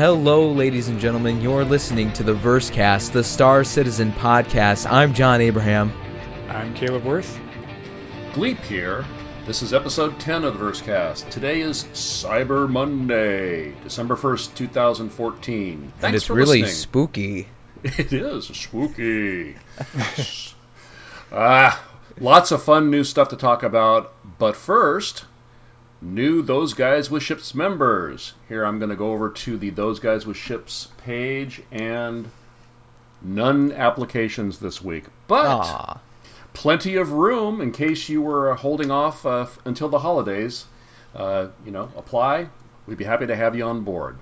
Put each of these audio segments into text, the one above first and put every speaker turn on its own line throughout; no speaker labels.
Hello, ladies and gentlemen. You're listening to the Versecast, the Star Citizen podcast. I'm John Abraham.
I'm Caleb Worth.
Gleep here. This is episode 10 of the Versecast. Today is Cyber Monday, December 1st, 2014.
Thanks and
Thanks
it's
for
really
listening.
spooky.
It is spooky. ah, lots of fun new stuff to talk about. But first, new Those Guys with Ships members. Here I'm going to go over to the Those Guys with Ships page and none applications this week. But
Aw.
plenty of room in case you were holding off uh, until the holidays. Uh, you know, apply. We'd be happy to have you on board.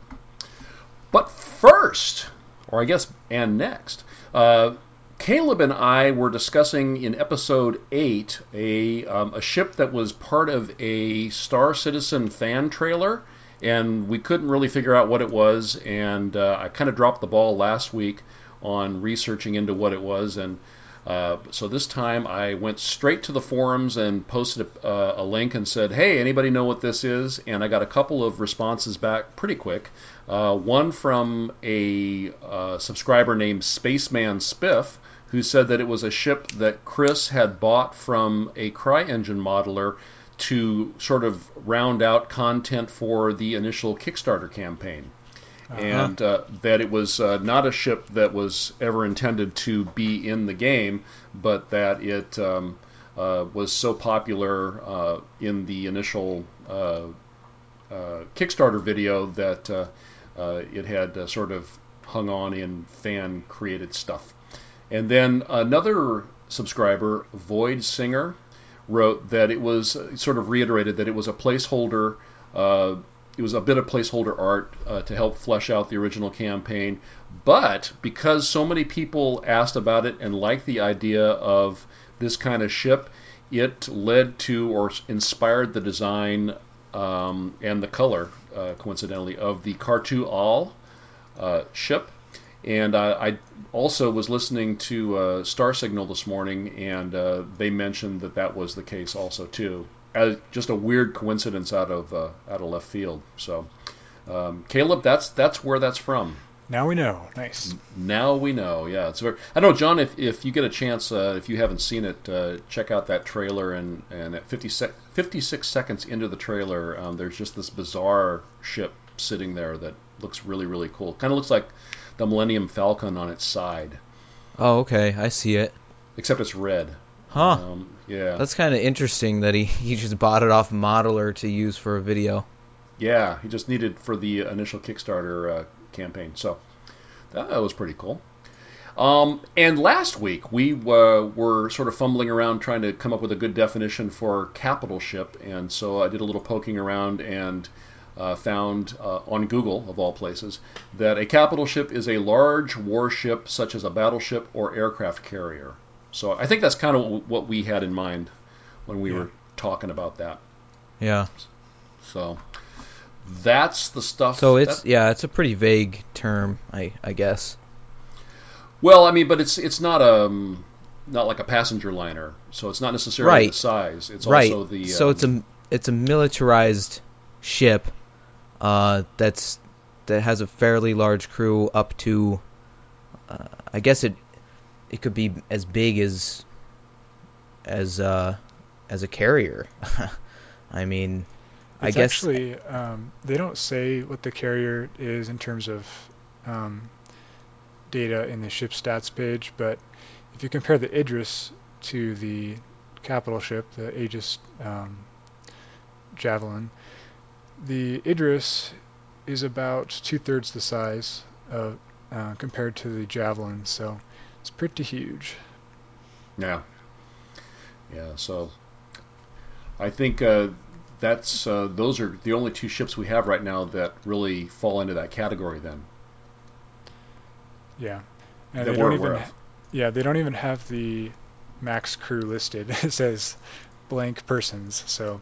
But first, or I guess and next, uh, Caleb and I were discussing in episode eight a um, a ship that was part of a Star Citizen fan trailer, and we couldn't really figure out what it was. And uh, I kind of dropped the ball last week on researching into what it was, and uh, so this time I went straight to the forums and posted a, uh, a link and said, "Hey, anybody know what this is?" And I got a couple of responses back pretty quick. Uh, one from a uh, subscriber named Spaceman Spiff, who said that it was a ship that Chris had bought from a CryEngine modeler to sort of round out content for the initial Kickstarter campaign and uh, that it was uh, not a ship that was ever intended to be in the game, but that it um, uh, was so popular uh, in the initial uh, uh, Kickstarter video that uh, uh, it had uh, sort of hung on in fan created stuff. And then another subscriber, Void Singer, wrote that it was sort of reiterated that it was a placeholder. Uh, it was a bit of placeholder art uh, to help flesh out the original campaign, but because so many people asked about it and liked the idea of this kind of ship, it led to or inspired the design um, and the color, uh, coincidentally, of the Khartu-Al uh, ship. And uh, I also was listening to uh, Star Signal this morning, and uh, they mentioned that that was the case also too. As just a weird coincidence out of uh, out of left field. So, um, Caleb, that's that's where that's from.
Now we know. Nice.
Now we know. Yeah, it's very. I don't know, John. If, if you get a chance, uh, if you haven't seen it, uh, check out that trailer. And and at 50 sec- 56 seconds into the trailer, um, there's just this bizarre ship sitting there that looks really really cool. Kind of looks like the Millennium Falcon on its side,
Oh, okay. I see it.
except it's red.
Huh.
Um, yeah.
That's kind of interesting that he, he just bought it off Modeler to use for a video.
Yeah, he just needed for the initial Kickstarter uh, campaign. So that was pretty cool. Um, and last week we uh, were sort of fumbling around trying to come up with a good definition for capital ship, and so I did a little poking around and uh, found uh, on Google, of all places, that a capital ship is a large warship such as a battleship or aircraft carrier. So I think that's kind of what we had in mind when we
Yeah.
were talking about that.
Yeah.
So that's the stuff.
So it's
that-
yeah, it's a pretty vague term, I I guess.
well, I mean, but it's it's not um not like a passenger liner, so it's not necessarily
Right.
the size. It's
right.
also the
so
um,
it's a it's a militarized ship uh, that's that has a fairly large crew up to uh, I guess it it could be as big as as uh, as a carrier. I mean, I guess
actually um, they don't say what the carrier is in terms of um, data in the ship stats page, but if you compare the Idris to the capital ship, the Aegis um, Javelin, the Idris is about two thirds the size of uh, compared to the Javelin, so it's pretty huge.
yeah, yeah. So I think uh, that's uh, those are the only two ships we have right now that really fall into that category. Then
Yeah, and they don't even
of.
Yeah, they don't even have the max crew listed. It says blank persons, so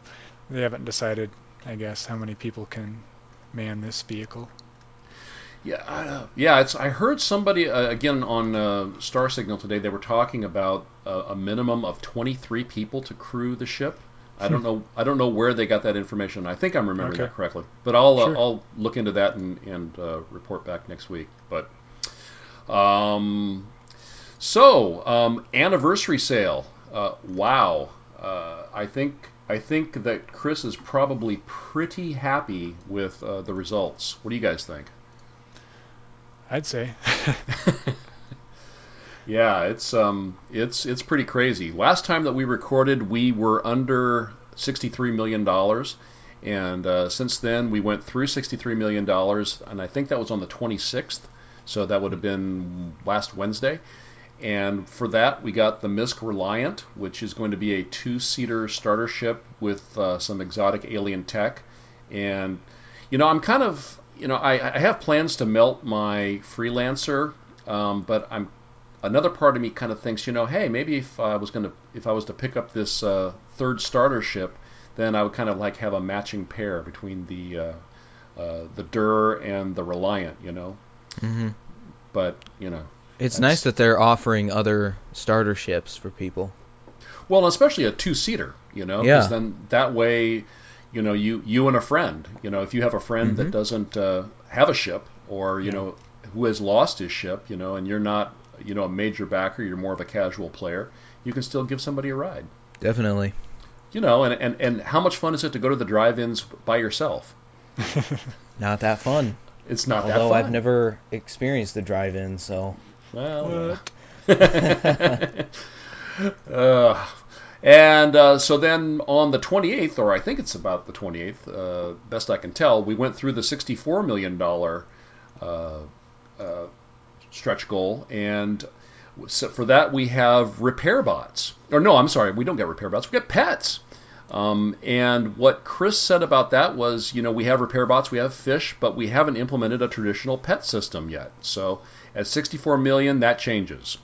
they haven't decided, I guess, how many people can man this vehicle.
Yeah, I yeah. It's. I heard somebody uh, again on uh, Star Signal today. They were talking about uh, a minimum of 23 people to crew the ship. I don't know. I don't know where they got that information. I think I'm remembering
Okay.
that correctly, but I'll
Sure.
uh, I'll look into that and and uh, report back next week. But um, so um, anniversary sale. Uh, wow. Uh, I think I think that Chris is probably pretty happy with uh, the results. What do you guys think?
I'd say.
Yeah, it's um, it's it's pretty crazy. Last time that we recorded, we were under sixty-three million dollars, and uh, since then we went through sixty-three million dollars, and I think that was on the twenty-sixth, so that would have been last Wednesday. And for that, we got the MISC Reliant, which is going to be a two-seater starter ship with uh, some exotic alien tech. And you know, I'm kind of you know, I, I have plans to melt my freelancer, um, but I'm another part of me kind of thinks, you know, hey, maybe if I was going to if I was to pick up this uh, third starter ship, then I would kind of like have a matching pair between the uh, uh, the Dur and the Reliant, you know.
hmm
But you know,
It's
That's-
nice that they're offering other starter ships for people.
well, especially a two seater, you know,
Yeah.
because then that way, you know, you you and a friend, you know, if you have a friend that
Mhm.
doesn't uh, have a ship or you
Yeah.
know who has lost his ship, you know, and you're not you know a major backer, you're more of a casual player, you can still give somebody a ride.
Definitely.
You know, and, and, and how much fun is it to go to the drive-ins by yourself?
Not that fun.
It's not
Although
that fun.
I've never experienced the drive-in, so
Well, uh, and uh, so then on the 28th, or I think it's about the 28th, uh, best I can tell, we went through the 64 million dollar uh, uh, stretch goal, and so for that we have repair bots. Or no, I'm sorry, we don't get repair bots. We get pets. Um, and what Chris said about that was, you know, we have repair bots, we have fish, but we haven't implemented a traditional pet system yet. So at 64 million, that changes.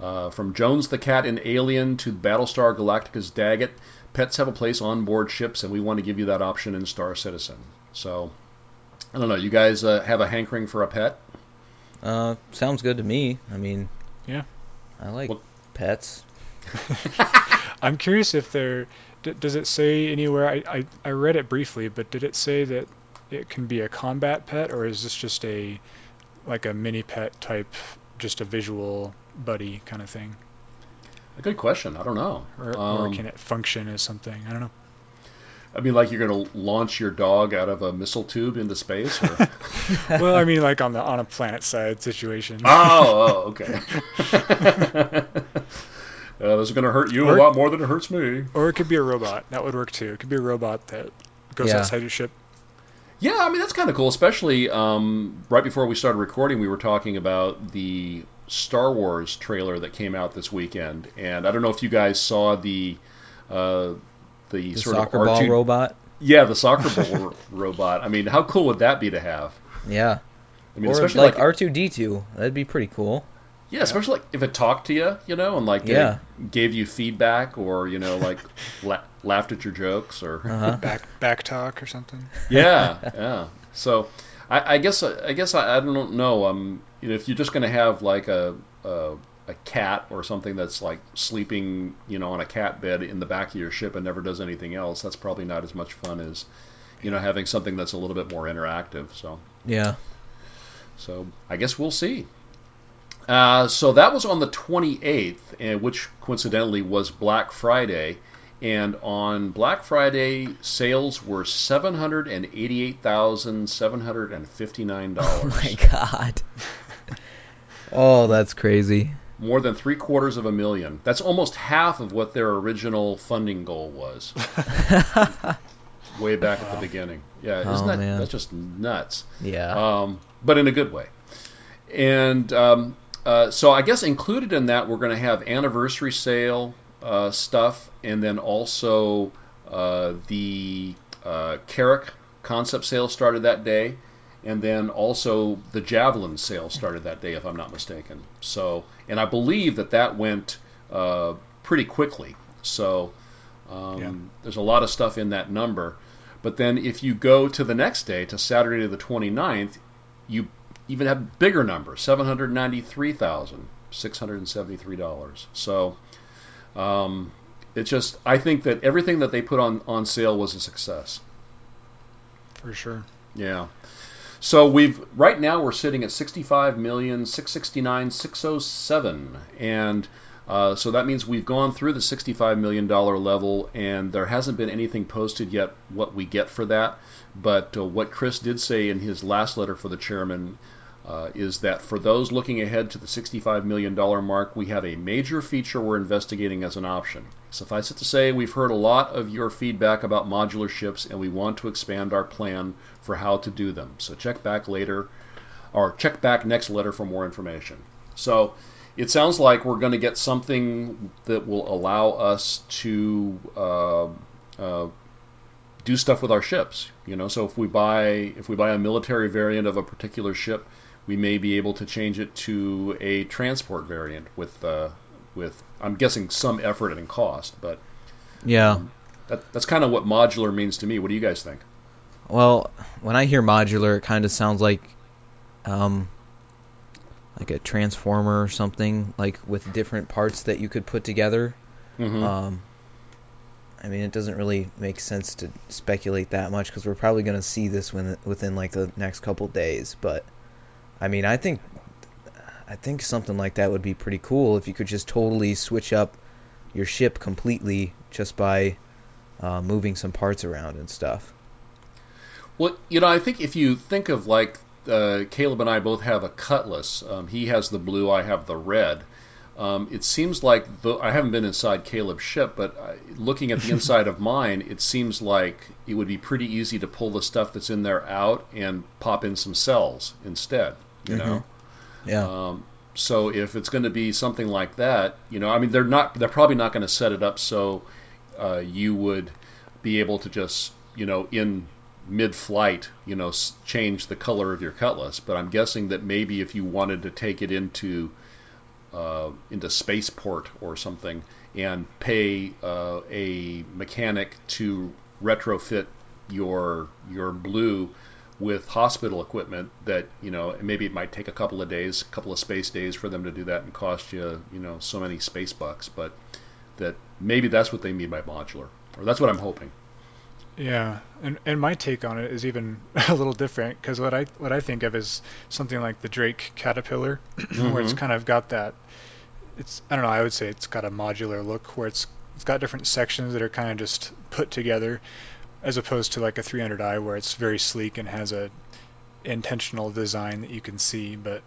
Uh, from Jones the Cat in Alien to Battlestar Galactica's Daggit, pets have a place on board ships, and we want to give you that option in Star Citizen. So, I don't know. You guys uh, have a hankering for a pet?
uh, sounds good to me. I mean,
Yeah.
I like
Well-
pets.
I'm curious if there d- does it say anywhere. I, I I read it briefly, but did it say that it can be a combat pet, or is this just a like a mini pet type, just a visual buddy kind of thing,
A good question. I don't know.
or, or
Um,
can it function as something? I don't know.
I mean, like you're going to launch your dog out of a missile tube into space? Or...
well, I mean, like on the on a planet side situation.
oh, oh, okay. uh, this is going to hurt you a lot more than it hurts me.
Or it could be a robot. That would work too. It could be a robot that goes
Yeah.
outside your ship.
Yeah, I mean that's kind of cool. Especially um, right before we started recording, we were talking about the Star Wars trailer that came out this weekend, and I don't know if you guys saw the uh, the,
The
sort
soccer
of
ball
R2
robot.
Yeah, the soccer ball ro- robot. I mean, how cool would that be to have?
Yeah.
I mean,
or
especially
like,
like,
R2D2. That'd be pretty cool.
Yeah, especially like if it talked to you, you know, and like
Yeah.
gave you feedback or you know like la- laughed at your jokes or
Uh-huh.
Back back talk or something.
yeah, yeah. So, I, I guess I guess I, I don't know. Um, you know, if you're just going to have like a, a a cat or something that's like sleeping, you know, on a cat bed in the back of your ship and never does anything else, that's probably not as much fun as, you know, having something that's a little bit more interactive. So,
Yeah.
so I guess we'll see. Uh, so that was on the 28th, which coincidentally was Black Friday. And on Black Friday, sales were seven hundred and eighty-eight thousand seven hundred and fifty-nine dollars.
Oh my god. oh, that's crazy.
More than three quarters of a million. That's almost half of what their original funding goal was, way back at the beginning. Yeah, isn't
Oh,
that
man.
that's just nuts?
yeah.
um, but in a good way. And um, uh, so I guess included in that we're going to have anniversary sale uh, stuff, and then also uh, the uh, Carrack concept sale started that day, and then also the Javelin sale started that day, if I'm not mistaken. So, and I believe that that went uh, pretty quickly. So um,
Yeah.
there's a lot of stuff in that number. But then if you go to the next day, to Saturday the 29th, you even have bigger number, $793,673. So um, It just I think that everything that they put on on sale was a success.
For sure.
Yeah. So we've right now we're sitting at 65 million 669 607 and uh, so that means we've gone through the 65 million dollar level and there hasn't been anything posted yet what we get for that but uh, what Chris did say in his last letter for the chairman uh, is that for those looking ahead to the $65 million mark, we have a major feature we're investigating as an option. Suffice it to say, we've heard a lot of your feedback about modular ships, and we want to expand our plan for how to do them. So check back later, or check back next letter for more information. So it sounds like we're going to get something that will allow us to uh, uh, do stuff with our ships. You know, so if we buy if we buy a military variant of a particular ship, we may be able to change it to a transport variant with uh, with I'm guessing some effort and cost, but
Yeah.
um, that, that's kind of what modular means to me. What do you guys think?
Well, when I hear modular, it kind of sounds like, um, like a transformer or something, like with different parts that you could put together.
Mm-hmm.
Um, I mean, it doesn't really make sense to speculate that much because we're probably going to see this when, within like the next couple days. But I mean, I think I think something like that would be pretty cool if you could just totally switch up your ship completely just by uh, moving some parts around and stuff.
Well, you know, I think if you think of like uh, Caleb and I both have a Cutlass. Um, he has the blue, I have the red. Um, it seems like the, I haven't been inside Caleb's ship, but I, looking at the inside of mine, it seems like it would be pretty easy to pull the stuff that's in there out and pop in some cells instead. You know.
Yeah.
Um, so if it's going to be something like that, you know, I mean, they're not, they're probably not going to set it up so uh, you would be able to just, you know, in mid-flight, you know, change the color of your cutlass. But I'm guessing that maybe if you wanted to take it into uh, into spaceport or something and pay uh, a mechanic to retrofit your your blue with hospital equipment that you know maybe it might take a couple of days a couple of space days for them to do that and cost you you know so many space bucks but that maybe that's what they mean by modular or that's what i'm hoping
Yeah, and and my take on it is even a little different because what I what I think of is something like the Drake Caterpillar, where it's
Mhm.
kind of got that. It's I don't know. I would say it's got a modular look where it's it's got different sections that are kind of just put together, as opposed to like a 300i where it's very sleek and has a intentional design that you can see. But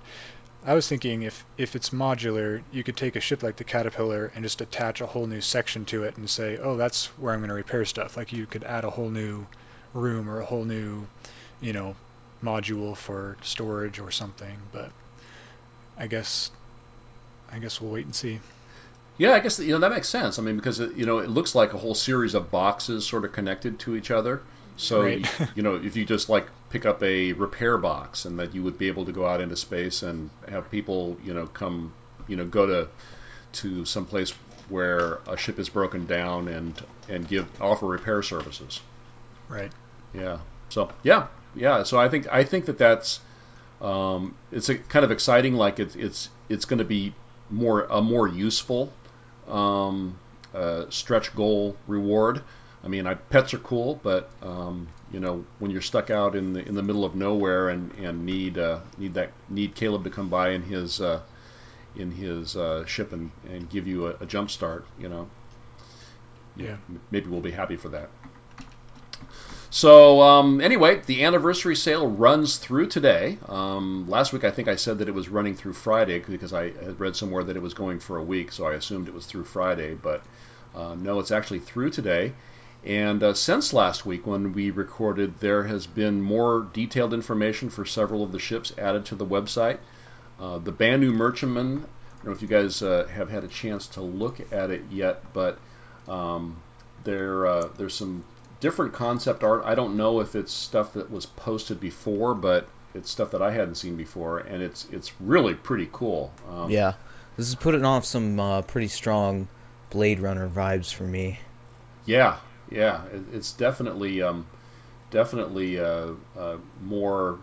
I was thinking if if it's modular, you could take a ship like the Caterpillar and just attach a whole new section to it and say, oh, that's where I'm going to repair stuff. Like you could add a whole new room or a whole new, you know, module for storage or something. But I guess I guess we'll wait and see.
yeah i guess you know that makes sense i mean because it, you know it looks like a whole series of boxes sort of connected to each other so
Right.
you, you know if you just like pick up a repair box and that you would be able to go out into space and have people you know come you know go to to some place where a ship is broken down and and give offer repair services.
Right.
yeah. So yeah. Yeah. So i think i think that that's um, it's a kind of exciting like it's it's it's going to be more a more useful um, uh, stretch goal reward i mean I, pets are cool but um, you know when you're stuck out in the in the middle of nowhere and and need uh, need that need caleb to come by in his uh, in his uh, ship and, and give you a, a jump start you know
Yeah.
maybe we'll be happy for that so um, anyway, the anniversary sale runs through today. Um, last week I think I said that it was running through Friday because I had read somewhere that it was going for a week, so I assumed it was through Friday. But uh, no, it's actually through today. And uh, since last week when we recorded, there has been more detailed information for several of the ships added to the website. Uh, the Banu Merchantman, I don't know if you guys uh, have had a chance to look at it yet, but um, there uh, there's some different concept art. I don't know if it's stuff that was posted before, but it's stuff that I hadn't seen before, and it's it's really pretty cool. Um,
Yeah, this is putting off some uh, pretty strong Blade Runner vibes for me.
yeah, yeah. It, it's definitely um, definitely uh, uh, more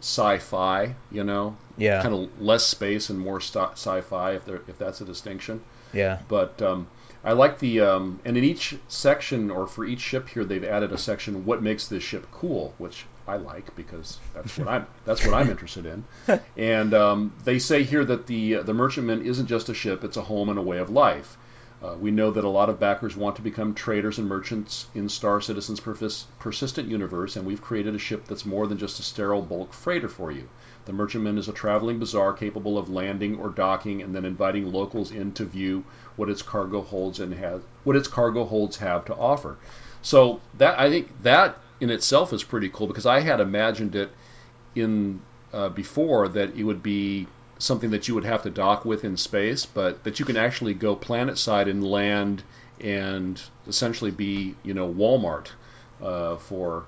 sci-fi. You know,
Yeah,
kind of less space and more st- sci-fi, if there if that's a distinction.
Yeah.
But um, I like the um, and in each section or for each ship here, they've added a section what makes this ship cool, which I like because that's what I'm that's what I'm interested in. And um, they say here that the the merchantman isn't just a ship; it's a home and a way of life. Uh, we know that a lot of backers want to become traders and merchants in Star Citizen's persis- persistent universe, and we've created a ship that's more than just a sterile bulk freighter for you. The Merchantman is a traveling bazaar capable of landing or docking and then inviting locals in to view what its cargo holds and has what its cargo holds have to offer. So that I think that in itself is pretty cool because I had imagined it in uh, before that it would be something that you would have to dock with in space, but that you can actually go planet side and land and essentially be, you know, Walmart uh, for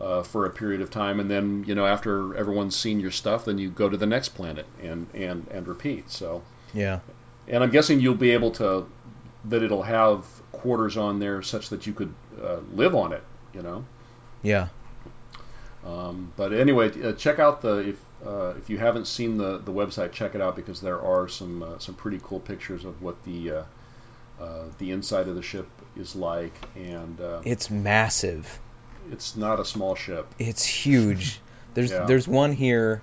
uh, for a period of time, and then you know after everyone's seen your stuff, then you go to the next planet and and and repeat. So
Yeah.
and I'm guessing you'll be able to that it'll have quarters on there such that you could uh, live on it, you know.
Yeah.
Um, but anyway, uh, check out the if uh, if you haven't seen the, the website, check it out because there are some uh, some pretty cool pictures of what the uh, uh, the inside of the ship is like, and uh,
It's massive.
it's not a small ship.
It's huge. There's
Yeah.
there's one here.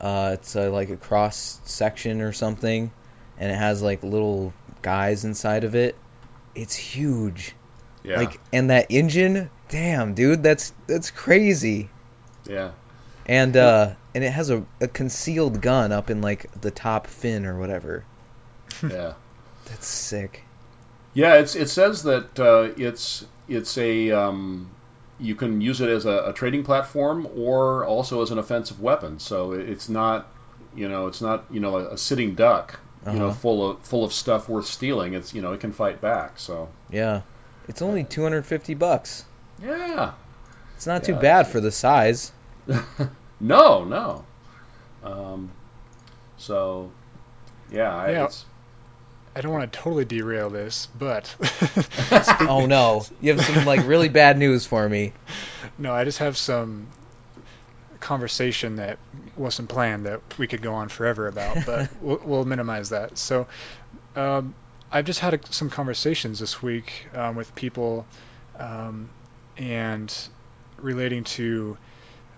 Uh, it's like a cross section or something, and it has like little guys inside of it. It's huge.
Yeah,
Like and that engine, damn, dude, that's that's crazy.
yeah,
And uh and it has a, a concealed gun up in like the top fin or whatever.
yeah.
That's sick.
Yeah, it's it says that uh, it's it's a um, you can use it as a, a trading platform or also as an offensive weapon. So it's not you know it's not you know a, a sitting duck you know
Uh-huh.
full of full of stuff worth stealing. It's you know it can fight back. So
Yeah. It's only 250 bucks.
yeah,
It's not
Yeah,
too bad for the size.
no, no. Um, so yeah, I,
Yeah.
it's
I don't want to totally derail this, but
Oh no. You have some like really bad news for me.
no, I just have some conversation that wasn't planned that we could go on forever about, but we'll, we'll minimize that. So, um, I've just had a, some conversations this week um, with people, um, and relating to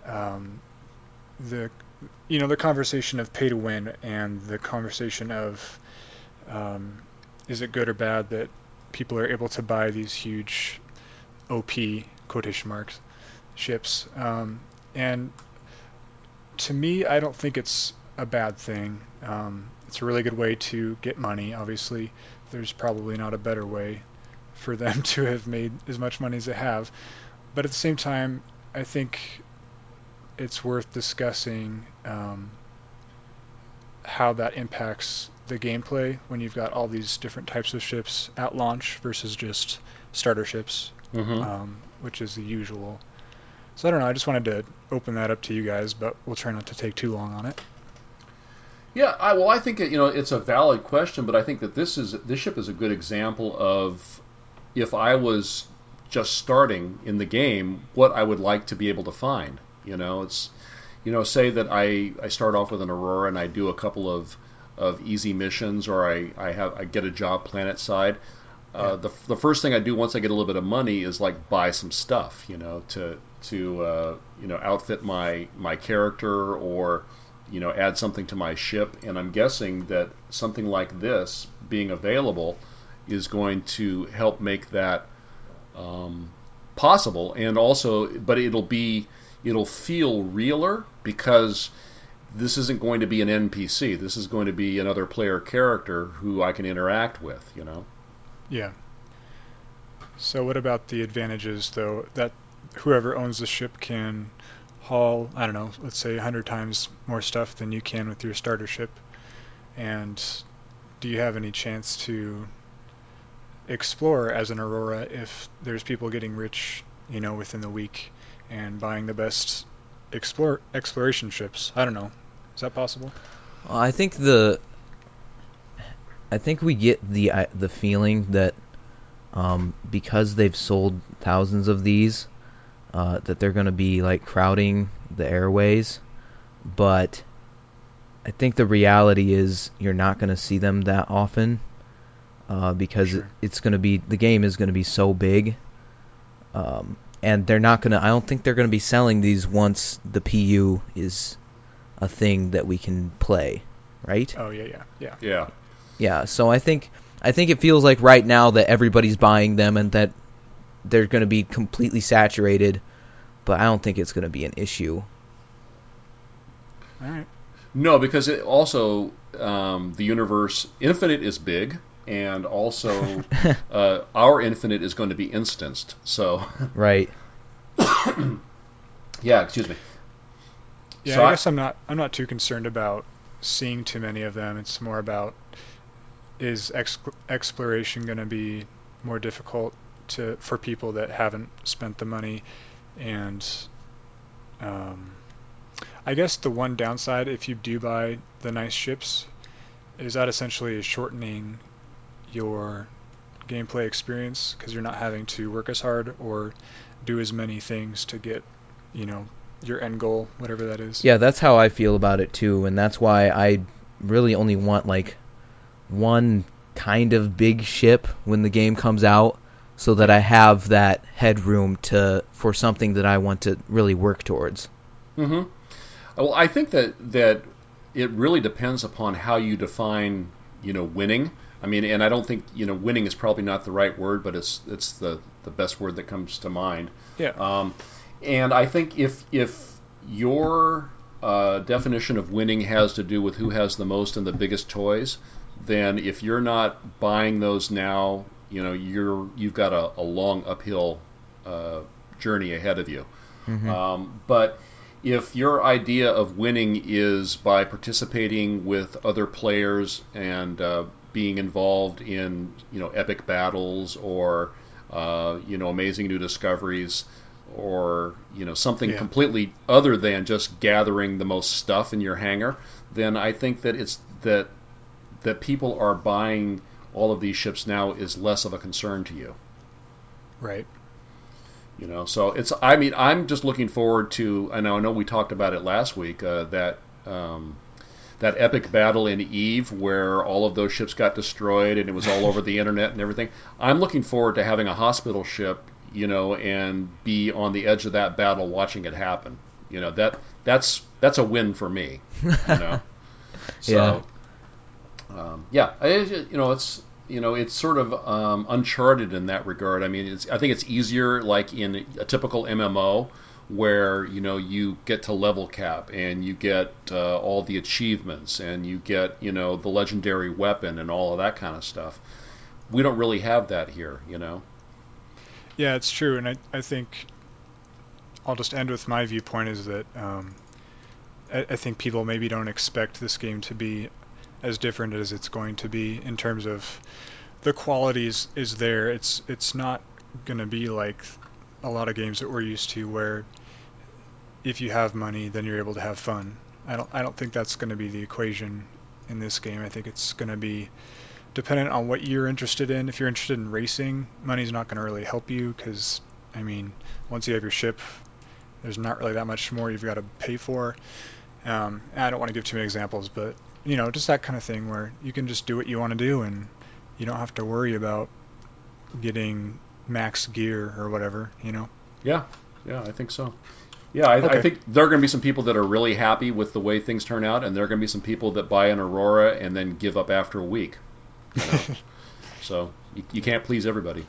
um, the, you know, the conversation of pay to win and the conversation of, um, is it good or bad that people are able to buy these huge OP quotation marks ships. Um, and to me, I don't think it's a bad thing. Um, it's a really good way to get money. Obviously, there's probably not a better way for them to have made as much money as they have. But at the same time, I think it's worth discussing um, how that impacts the gameplay when you've got all these different types of ships at launch versus just starter ships
mhm.
um, which is the usual. So I don't know. I just wanted to open that up to you guys, but we'll try not to take too long on it.
Yeah, I, well, I think it, you know it's a valid question, but I think that this is this ship is a good example of if I was just starting in the game, what I would like to be able to find. You know, it's you know, say that I, I start off with an Aurora and I do a couple of, of easy missions, or I, I have I get a job planet side. Uh,
Yeah.
the, the first thing I do once I get a little bit of money is like buy some stuff, you know, to to uh, you know outfit my my character or you know add something to my ship. And I'm guessing that something like this being available is going to help make that um, possible. And also, but it'll be it'll feel realer because this isn't going to be an NPC. This is going to be another player character who I can interact with. You know.
Yeah. So what about the advantages, though, that whoever owns the ship can haul, I don't know, let's say 100 times more stuff than you can with your starter ship? And do you have any chance to explore as an Aurora if there's people getting rich, you know, within the week and buying the best explore exploration ships? I don't know. Is that possible?
Well, I think the I think we get the uh, the feeling that um, because they've sold thousands of these, uh, that they're going to be like crowding the airways. But I think the reality is you're not going to see them that often. uh, because
Sure.
it, it's going to be the game is going to be so big, um, and they're not going to. I don't think they're going to be selling these once the PU is a thing that we can play, right?
Oh yeah, yeah, yeah.
Yeah.
Yeah. So I think I think it feels like right now that everybody's buying them and that they're going to be completely saturated, but I don't think it's going to be an issue.
All right.
No, because it also um, the universe infinite is big, and also uh, our infinite is going to be instanced. So
Right.
yeah, excuse me.
Yeah,
So
I
I-
guess I'm not I'm not too concerned about seeing too many of them. It's more about is ex- exploration going to be more difficult to for people that haven't spent the money and um, I guess the one downside if you do buy the nice ships is that essentially is shortening your gameplay experience because you're not having to work as hard or do as many things to get you know your end goal whatever that is
Yeah, that's how I feel about it too, and that's why I really only want like one kind of big ship when the game comes out so that I have that headroom to for something that I want to really work towards.
hmm Well, I think that that it really depends upon how you define, you know, winning. I mean, and I don't think you know winning is probably not the right word, but it's it's the the best word that comes to mind.
yeah
Um, and I think if if your uh, definition of winning has to do with who has the most and the biggest toys, then if you're not buying those now, you know you're you've got a, a long uphill uh, journey ahead of you. Um, but if your idea of winning is by participating with other players and uh, being involved in you know epic battles or uh, you know amazing new discoveries or you know something
Yeah.
completely other than just gathering the most stuff in your hangar, then I think that it's that that people are buying all of these ships now is less of a concern to you.
right
You know, so it's. I mean, I'm just looking forward to. I know. I know we talked about it last week. Uh, that um, that epic battle in Eve, where all of those ships got destroyed, and it was all over the internet and everything. I'm looking forward to having a hospital ship, you know, and be on the edge of that battle, watching it happen. You know, that that's that's a win for me. You know. So, um, yeah, I, you know, it's you know, it's sort of um, uncharted in that regard. I mean, it's I think it's easier like in a typical MMO where you know you get to level cap and you get uh, all the achievements and you get you know the legendary weapon and all of that kind of stuff. We don't really have that here, you know.
Yeah, it's true, and I, I think I'll just end with my viewpoint is that um, I, I think people maybe don't expect this game to be as different as it's going to be in terms of the quality is, is there. It's it's not going to be like a lot of games that we're used to where if you have money then you're able to have fun. I don't I don't think that's going to be the equation in this game. I think it's going to be dependent on what you're interested in. If you're interested in racing, money's not going to really help you because, I mean, once you have your ship, there's not really that much more you've got to pay for. Um, I don't want to give too many examples, but you know, just that kind of thing where you can just do what you want to do and you don't have to worry about getting max gear or whatever. You know.
Yeah, yeah, I think so. Yeah, I, I think there are going to be some people that are really happy with the way things turn out, and there are going to be some people that buy an Aurora and then give up after a week. You know? so you, you can't please everybody.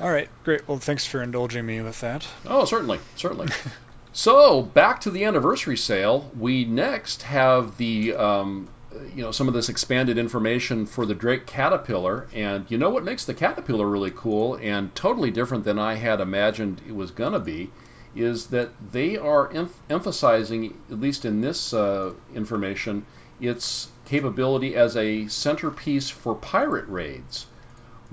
All right, great. Well, thanks for indulging me with that.
Oh, certainly, certainly. so back to the anniversary sale. We next have the um, you know some of this expanded information for the Drake Caterpillar, and you know what makes the Caterpillar really cool and totally different than I had imagined it was gonna be, is that they are em- emphasizing, at least in this uh, information, its capability as a centerpiece for pirate raids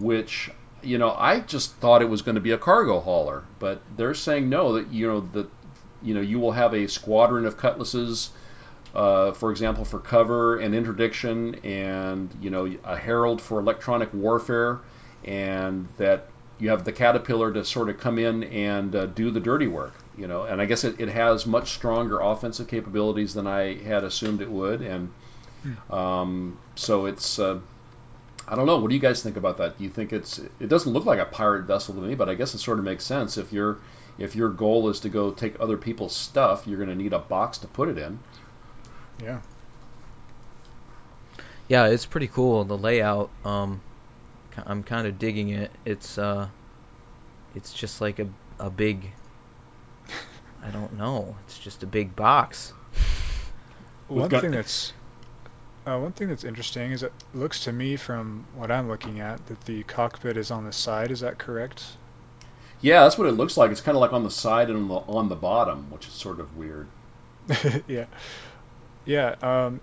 which you know I just thought it was going to be a cargo hauler, but they're saying no that you know that you know you will have a squadron of cutlasses, uh, for example, for cover and interdiction, and you know a herald for electronic warfare, and that you have the caterpillar to sort of come in and uh, do the dirty work. You know, and I guess it, it has much stronger offensive capabilities than I had assumed it would, and um, so it's. Uh, I don't know. What do you guys think about that? Do you think it's? It doesn't look like a pirate vessel to me, but I guess it sort of makes sense if your if your goal is to go take other people's stuff, you're going to need a box to put it in.
Yeah.
Yeah, it's pretty cool. The layout, um, I'm kind of digging it. It's uh, it's just like a a big. I don't know. It's just a big box.
We've
One
got-
thing that's uh, one thing that's interesting is it looks to me from what I'm looking at that the cockpit is on the side. Is that correct?
Yeah, that's what it looks like. It's kind of like on the side and on the, on the bottom, which is sort of weird.
yeah. Yeah. Um,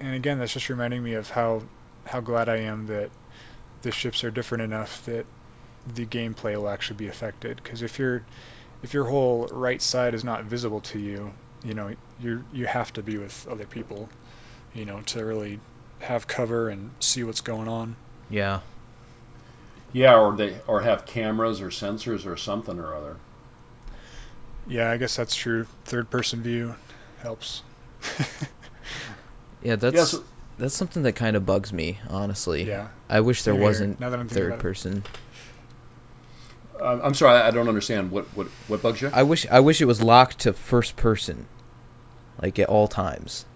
and again, that's just reminding me of how how glad I am that the ships are different enough that the gameplay will actually be affected. Because if your if your whole right side is not visible to you, you know, you you have to be with other people, you know, to really have cover and see what's going on.
Yeah.
Yeah, or they or have cameras or sensors or something or other.
Yeah, I guess that's true. Third person view helps.
Yeah, that's
Yeah, so-
that's something that kind of bugs me, honestly.
yeah.
I wish there
here,
wasn't
now that I'm
third person.
Uh, I'm sorry, I don't understand. What what what bugs you?
I wish I wish it was locked to first person, like at all times.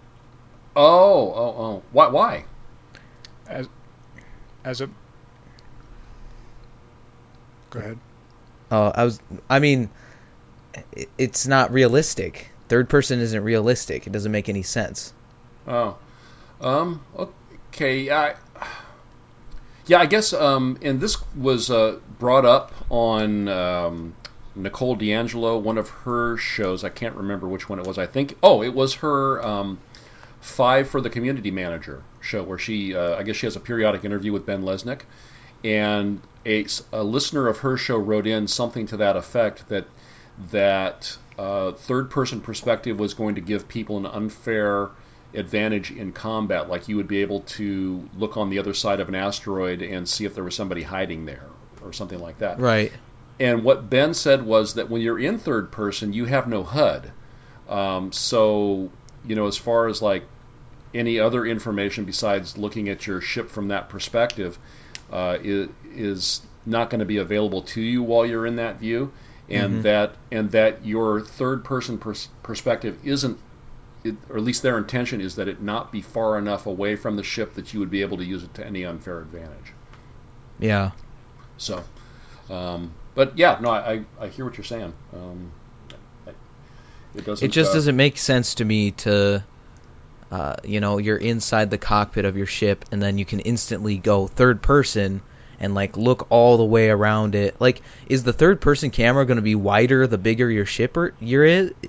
Oh, oh, oh. Why? Why?
As a Go ahead.
Uh, I was, I mean, it, it's not realistic. Third person isn't realistic. It doesn't make any sense.
Oh, um, okay. I, yeah, I guess. Um, and this was uh, brought up on um, Nicole D'Angelo, one of her shows. I can't remember which one it was. I think. Oh, it was her um, Five for the Community Manager show, where she, uh, I guess, she has a periodic interview with Ben Lesnick, and a, a listener of her show wrote in something to that effect that that uh, third person perspective was going to give people an unfair advantage in combat. Like you would be able to look on the other side of an asteroid and see if there was somebody hiding there or something like that.
Right.
And what Ben said was that when you're in third person, you have no HUD. Um, so, you know, as far as like any other information besides looking at your ship from that perspective, uh, is, is not going to be available to you while you're in that view, and
Mhm.
that and that your third person pers- perspective isn't, it, or at least their intention is that it not be far enough away from the ship that you would be able to use it to any unfair advantage.
Yeah.
So, um, but yeah, no, I, I, I hear what you're saying. Um, I- it doesn't.
It just
uh,
doesn't make sense to me to, uh, you know, you're inside the cockpit of your ship and then you can instantly go third person and like look all the way around it. Like, is the third person camera going to be wider the bigger your ship or your is?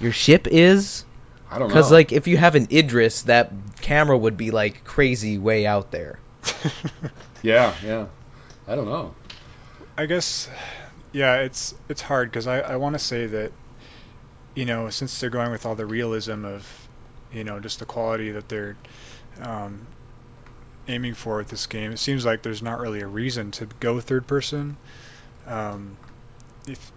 Your ship is?
I don't know.
Because like if you have an Idris, that camera would be like crazy way out there.
yeah, yeah. I don't know.
I guess, yeah, it's it's hard because I, I want to say that, you know, since they're going with all the realism of, you know, just the quality that they're um, aiming for with this game, it seems like there's not really a reason to go third person. Um, if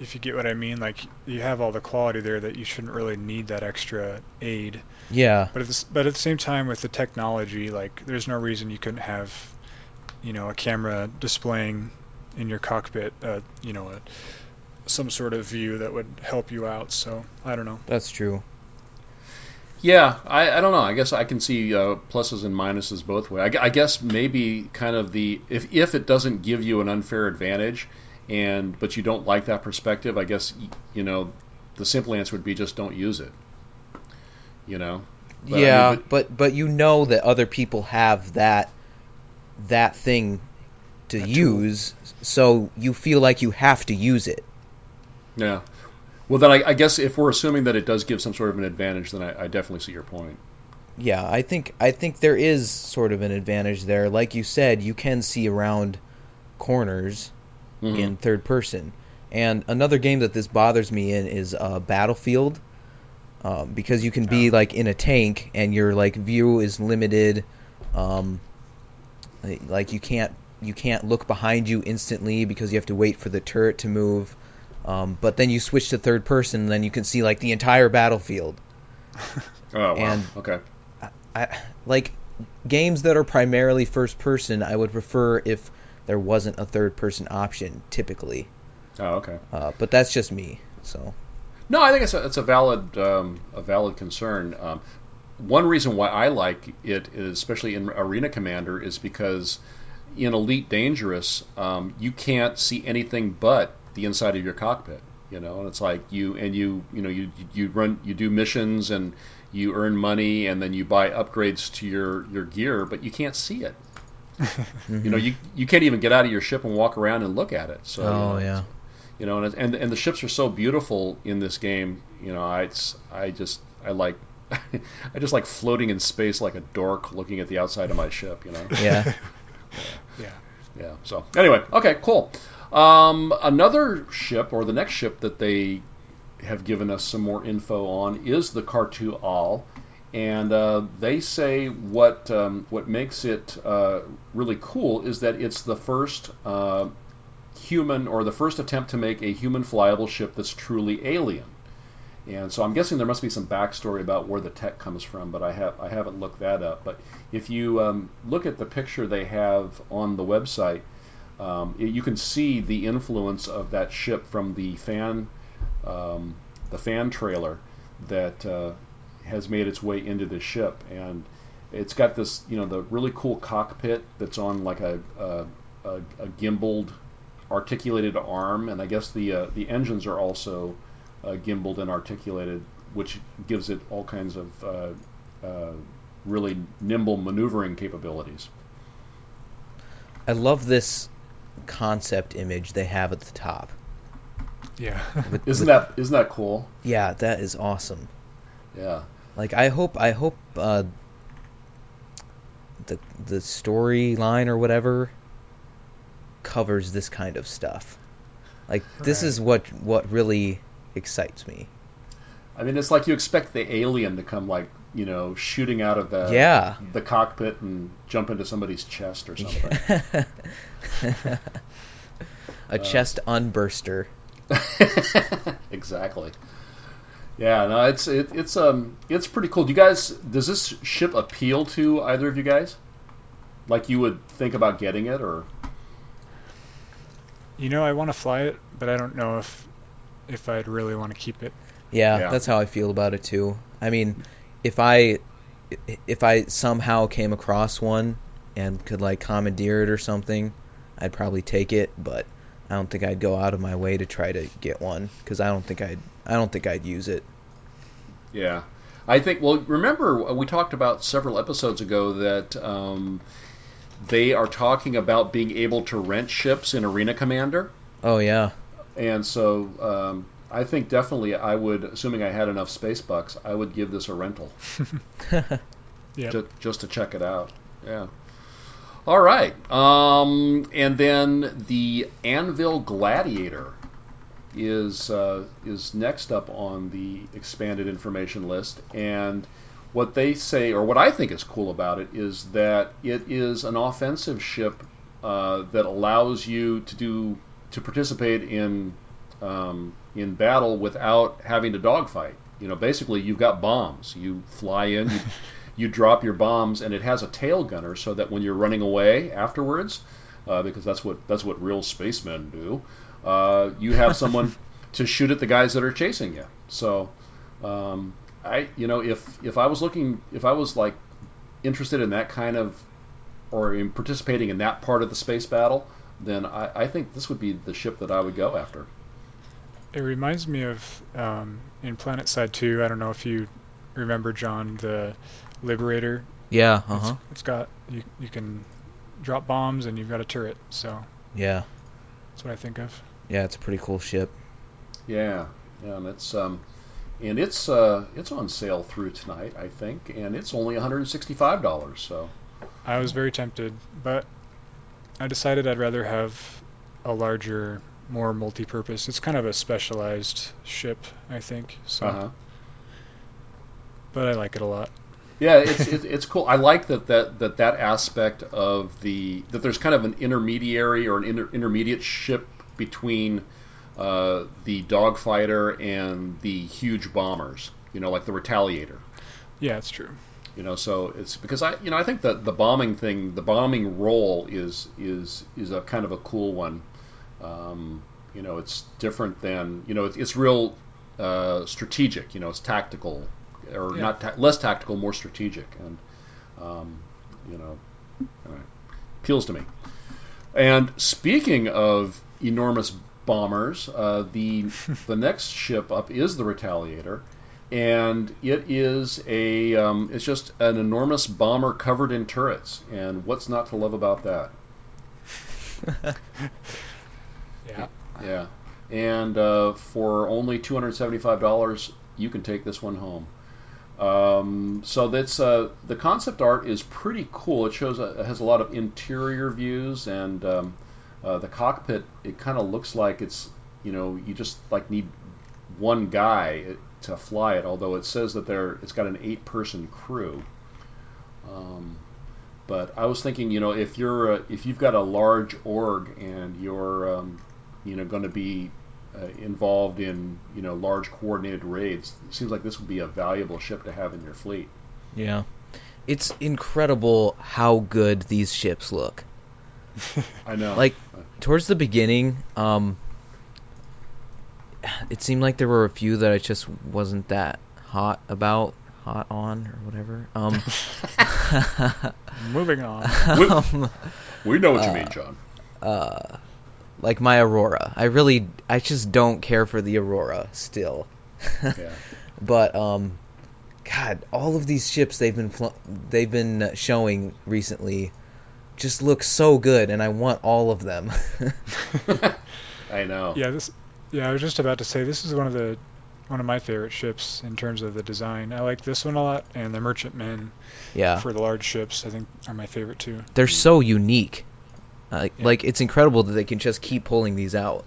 if you get what I mean, like you have all the quality there that you shouldn't really need that extra aid.
Yeah.
But at the, but at the same time, with the technology, like there's no reason you couldn't have, you know, a camera displaying in your cockpit, uh, you know, a, some sort of view that would help you out. So I don't know.
That's true.
Yeah, I, I don't know. I guess I can see uh, pluses and minuses both ways. I, I guess maybe kind of the if if it doesn't give you an unfair advantage, and but you don't like that perspective, I guess you know the simple answer would be just don't use it. You know. But, I mean,
yeah,
but-
but but you know that other people have that that thing to
That tool.
use, so you feel like you have to use it.
Yeah. Well, then I, I guess if we're assuming that it does give some sort of an advantage, then I, I definitely see your point.
Yeah, I think I think there is sort of an advantage there. Like you said, you can see around corners
Mhm.
in third person. And another game that this bothers me in is uh, Battlefield, um, because you can be
Oh.
like in a tank and your like view is limited. Um, like you can't you can't look behind you instantly because you have to wait for the turret to move. Um, but then you switch to third person, and then you can see like the entire battlefield.
Oh, wow.
And-
okay.
I, like games that are primarily first person, I would prefer if there wasn't a third person option typically.
Oh, okay.
Uh, but that's just me. So
No, I think it's a, it's a valid um, a valid concern. Um, one reason why I like it, is, especially in Arena Commander, is because in Elite Dangerous, um, you can't see anything but the inside of your cockpit. You know, and it's like you and you you know you you run you do missions and you earn money and then you buy upgrades to your your gear, but you can't see it. You know, you you can't even get out of your ship and walk around and look at it. So
oh
you know,
yeah,
you know, and, and and the ships are so beautiful in this game. You know, I it's, I just I like I just like floating in space like a dork, looking at the outside of my ship. You know.
yeah.
Yeah.
Yeah. So anyway, okay, cool. Um, another ship, or the next ship that they have given us some more info on, is the Khartu-Al, and uh, they say what um, what makes it uh, really cool is that it's the first uh, human or the first attempt to make a human flyable ship that's truly alien. And so I'm guessing there must be some backstory about where the tech comes from, but I have I haven't looked that up. But if you um, look at the picture they have on the website, um, you can see the influence of that ship from the fan um, the fan trailer that uh, has made its way into the ship, and it's got this you know the really cool cockpit that's on like a a, a, a gimbaled articulated arm, and I guess the uh, the engines are also uh, gimbaled and articulated, which gives it all kinds of uh, uh, really nimble maneuvering capabilities.
I love this concept image they have at the top.
Yeah.
With-
Isn't
with-
that isn't that cool?
Yeah, that is awesome.
Yeah.
Like I hope I hope uh, the the storyline or whatever covers this kind of stuff. Like this is what what really excites me.
I mean, it's like you expect the alien to come like you know shooting out of the
Yeah.
the cockpit and jump into somebody's chest or something.
A chest unburster.
exactly. Yeah, no, it's it, it's um it's pretty cool. Do you guys does this ship appeal to either of you guys? Like you would think about getting it or
You know, I want to fly it, but I don't know if if I'd really want to keep it.
Yeah,
Yeah.
that's how I feel about it too. I mean, if I if I somehow came across one and could like commandeer it or something, I'd probably take it, but I don't think I'd go out of my way to try to get one cuz I don't think I'd I don't think I'd use it.
Yeah, I think. Well, remember we talked about several episodes ago that um, they are talking about being able to rent ships in Arena Commander,
Oh yeah.
and so um, I think definitely I would, assuming I had enough space bucks, I would give this a rental
Yeah.
just, just to check it out. Yeah. All right, um, and then the Anvil Gladiator is uh, is next up on the expanded information list, and what they say, or what I think is cool about it, is that it is an offensive ship uh, that allows you to do to participate in um, in battle without having to dogfight. You know, basically, you've got bombs. You fly in, you, you drop your bombs, and it has a tail gunner, so that when you're running away afterwards, uh, because that's what that's what real spacemen do, uh, you have someone to shoot at the guys that are chasing you. So, um, I you know if if I was looking if I was like interested in that kind of or in participating in that part of the space battle, then I, I think this would be the ship that I would go after.
It reminds me of um, in PlanetSide 2. I don't know if you remember John the Liberator.
Yeah, uh-huh.
it's got you. You can drop bombs and you've got a turret. So
Yeah.
that's what I think of.
Yeah, it's a pretty cool ship.
Yeah, yeah, and it's um, and it's uh, it's on sale through tonight, I think, and it's only one hundred and sixty-five dollars. So
I was very tempted, but I decided I'd rather have a larger, more multi-purpose. It's kind of a specialized ship, I think. So,
uh-huh.
but I like it a lot.
Yeah, it's it's cool. I like that, that that that aspect of the that there's kind of an intermediary or an inter, intermediate ship between uh, the dogfighter and the huge bombers. You know, like the Retaliator.
Yeah, it's true.
You know, so it's because I, you know, I think that the bombing thing, the bombing role is is is a kind of a cool one. Um, you know, it's different than you know, it's, it's real uh, strategic. You know, it's tactical or
Yeah.
not ta- less tactical, more strategic, and um, you know, anyway, appeals to me. And speaking of enormous bombers, uh, the the next ship up is the Retaliator, and it is a um, it's just an enormous bomber covered in turrets. And what's not to love about that?
Yeah.
Yeah, and uh, for only two hundred seventy-five dollars, you can take this one home. Um, so that's uh, the concept art is pretty cool. It shows a, it has a lot of interior views and um, uh, the cockpit. It kind of looks like it's you know you just like need one guy to fly it. Although it says that there it's got an eight-person crew. Um, but I was thinking, you know, if you're uh, if you've got a large org and you're um, you know going to be uh, involved in you know large coordinated raids, it seems like this would be a valuable ship to have in your fleet.
Yeah. It's incredible how good these ships look.
I know.
Like towards the beginning, um it seemed like there were a few that I just wasn't that hot about, hot on or whatever. Um
Moving on.
um,
we know what you
uh,
mean, John.
uh like my Aurora. I really I just don't care for the Aurora still.
Yeah.
But um god, all of these ships they've been fl- they've been uh, showing recently just look so good and I want all of them.
I know.
Yeah, this. Yeah, I was just about to say this is one of the one of my favorite ships in terms of the design. I like this one a lot, and the merchantmen
yeah.
for the large ships I think are my favorite too.
They're so unique. Uh,
Yeah.
Like it's incredible that they can just keep pulling these out.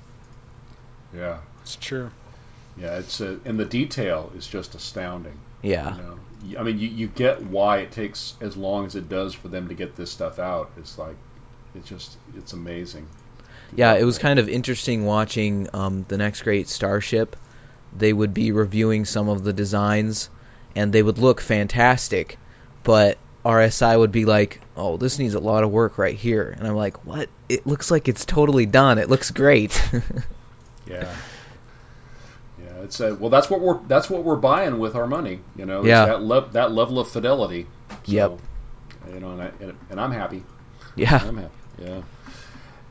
Yeah.
It's true.
Yeah. It's uh, and the detail is just astounding.
Yeah.
You know, Y- I mean, you, you get why it takes as long as it does for them to get this stuff out. It's like, it's just, it's amazing.
Yeah, it was kind of interesting watching um, the next great starship. They would be reviewing some of the designs, and they would look fantastic, but RSI would be like, "Oh, this needs a lot of work right here," and I'm like, "What? It looks like it's totally done. It looks great."
Yeah. Yeah, it's uh, well. That's what we're that's what we're buying with our money. You know,
Yeah.
that le- that level of fidelity. So,
Yep.
You know, and, I, and, and I'm happy.
yeah.
I'm happy. Yeah.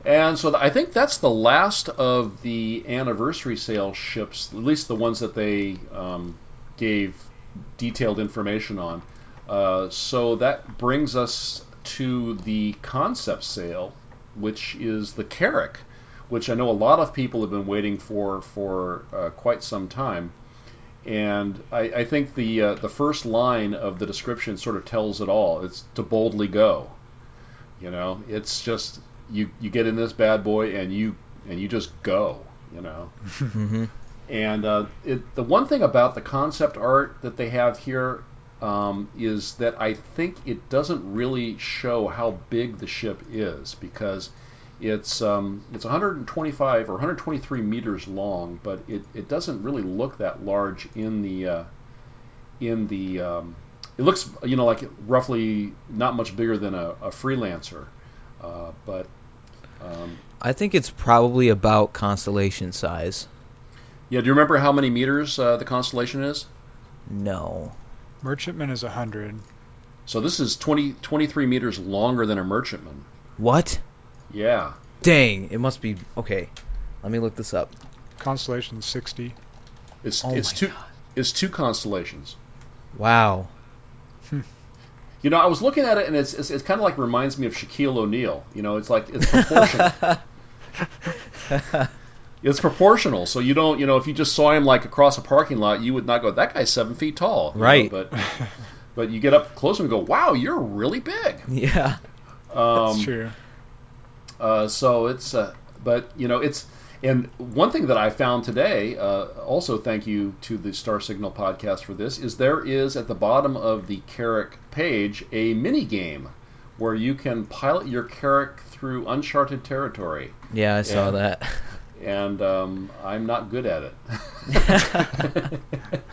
And so I think that's the last of the anniversary sale ships, at least the ones that they um, gave detailed information on. Uh, so that brings us to the concept sale, which is the Carrack, which I know a lot of people have been waiting for for uh, quite some time. And I, I think the uh, the first line of the description sort of tells it all. It's to boldly go. You know, it's just you you get in this bad boy and you and you just go. You know,
hmm
and uh, it, the one thing about the concept art that they have here um, is that I think it doesn't really show how big the ship is because it's um, it's 125 or 123 meters long, but it, it doesn't really look that large in the uh, in the um, it looks you know like roughly not much bigger than a, a freelancer, uh, but um,
I think it's probably about constellation size.
yeah. Do you remember how many meters uh, the constellation is?
No.
Merchantman is 100.
So this is 20, 23 meters longer than a merchantman.
What?
Yeah.
Dang! It must be okay. Let me look this up.
Constellation 60.
It's
Oh
it's
my
two
God.
it's two constellations.
Wow. Hmm.
You know, I was looking at it and it's it's, it's kind of like reminds me of Shaquille O'Neal. You know, it's like it's proportional. it's proportional. So you don't, you know, if you just saw him like across a parking lot, you would not go, "That guy's seven feet tall." you know,
Right.
but but you get up close and go, "Wow, you're really big."
yeah.
Um,
That's true.
Uh, so it's, uh, but you know, it's, and one thing that I found today, uh, also thank you to the Star Signal podcast for this, is there is at the bottom of the Carrack page a mini game where you can pilot your Carrack through uncharted territory,
Yeah, I saw
Yeah.
that.
And um, I'm not good at it.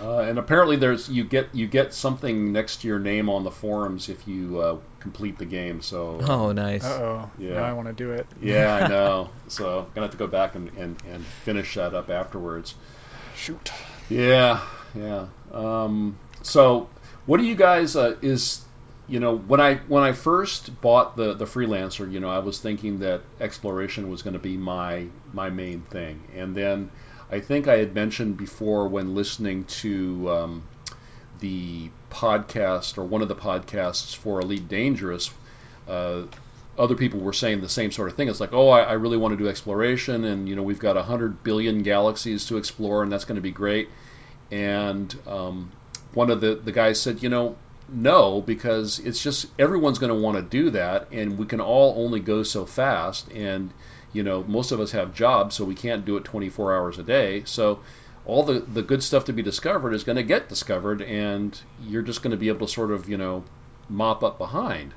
uh, and apparently there's you get you get something next to your name on the forums if you uh, complete the game. So
Oh, nice.
Uh oh.
Yeah.
Now I want to do it.
yeah, I know. So I'm gonna have to go back and, and, and finish that up afterwards.
Shoot.
Yeah, yeah. Um, so, what do you guys uh, is you know when I when I first bought the the freelancer, you know, I was thinking that exploration was going to be my my main thing, and then I think I had mentioned before when listening to um, the podcast or one of the podcasts for Elite Dangerous. Uh, other people were saying the same sort of thing. It's like, oh, I, I really want to do exploration, and you know, we've got hundred billion galaxies to explore, and that's going to be great. And um, one of the the guys said, you know, no, because it's just everyone's going to want to do that, and we can all only go so fast, and you know, most of us have jobs, so we can't do it 24 hours a day. So all the the good stuff to be discovered is going to get discovered, and you're just going to be able to sort of you know mop up behind.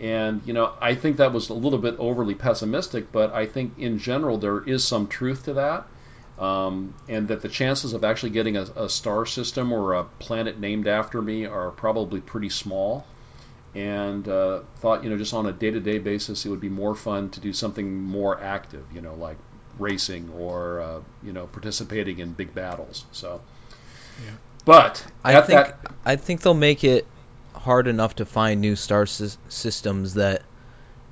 And you know, I think that was a little bit overly pessimistic, but I think in general there is some truth to that, um, and that the chances of actually getting a, a star system or a planet named after me are probably pretty small. And uh, thought, you know, just on a day-to-day basis, it would be more fun to do something more active, you know, like racing or uh, you know participating in big battles. So,
Yeah.
but
I think
that,
I think they'll make it hard enough to find new star sys- systems that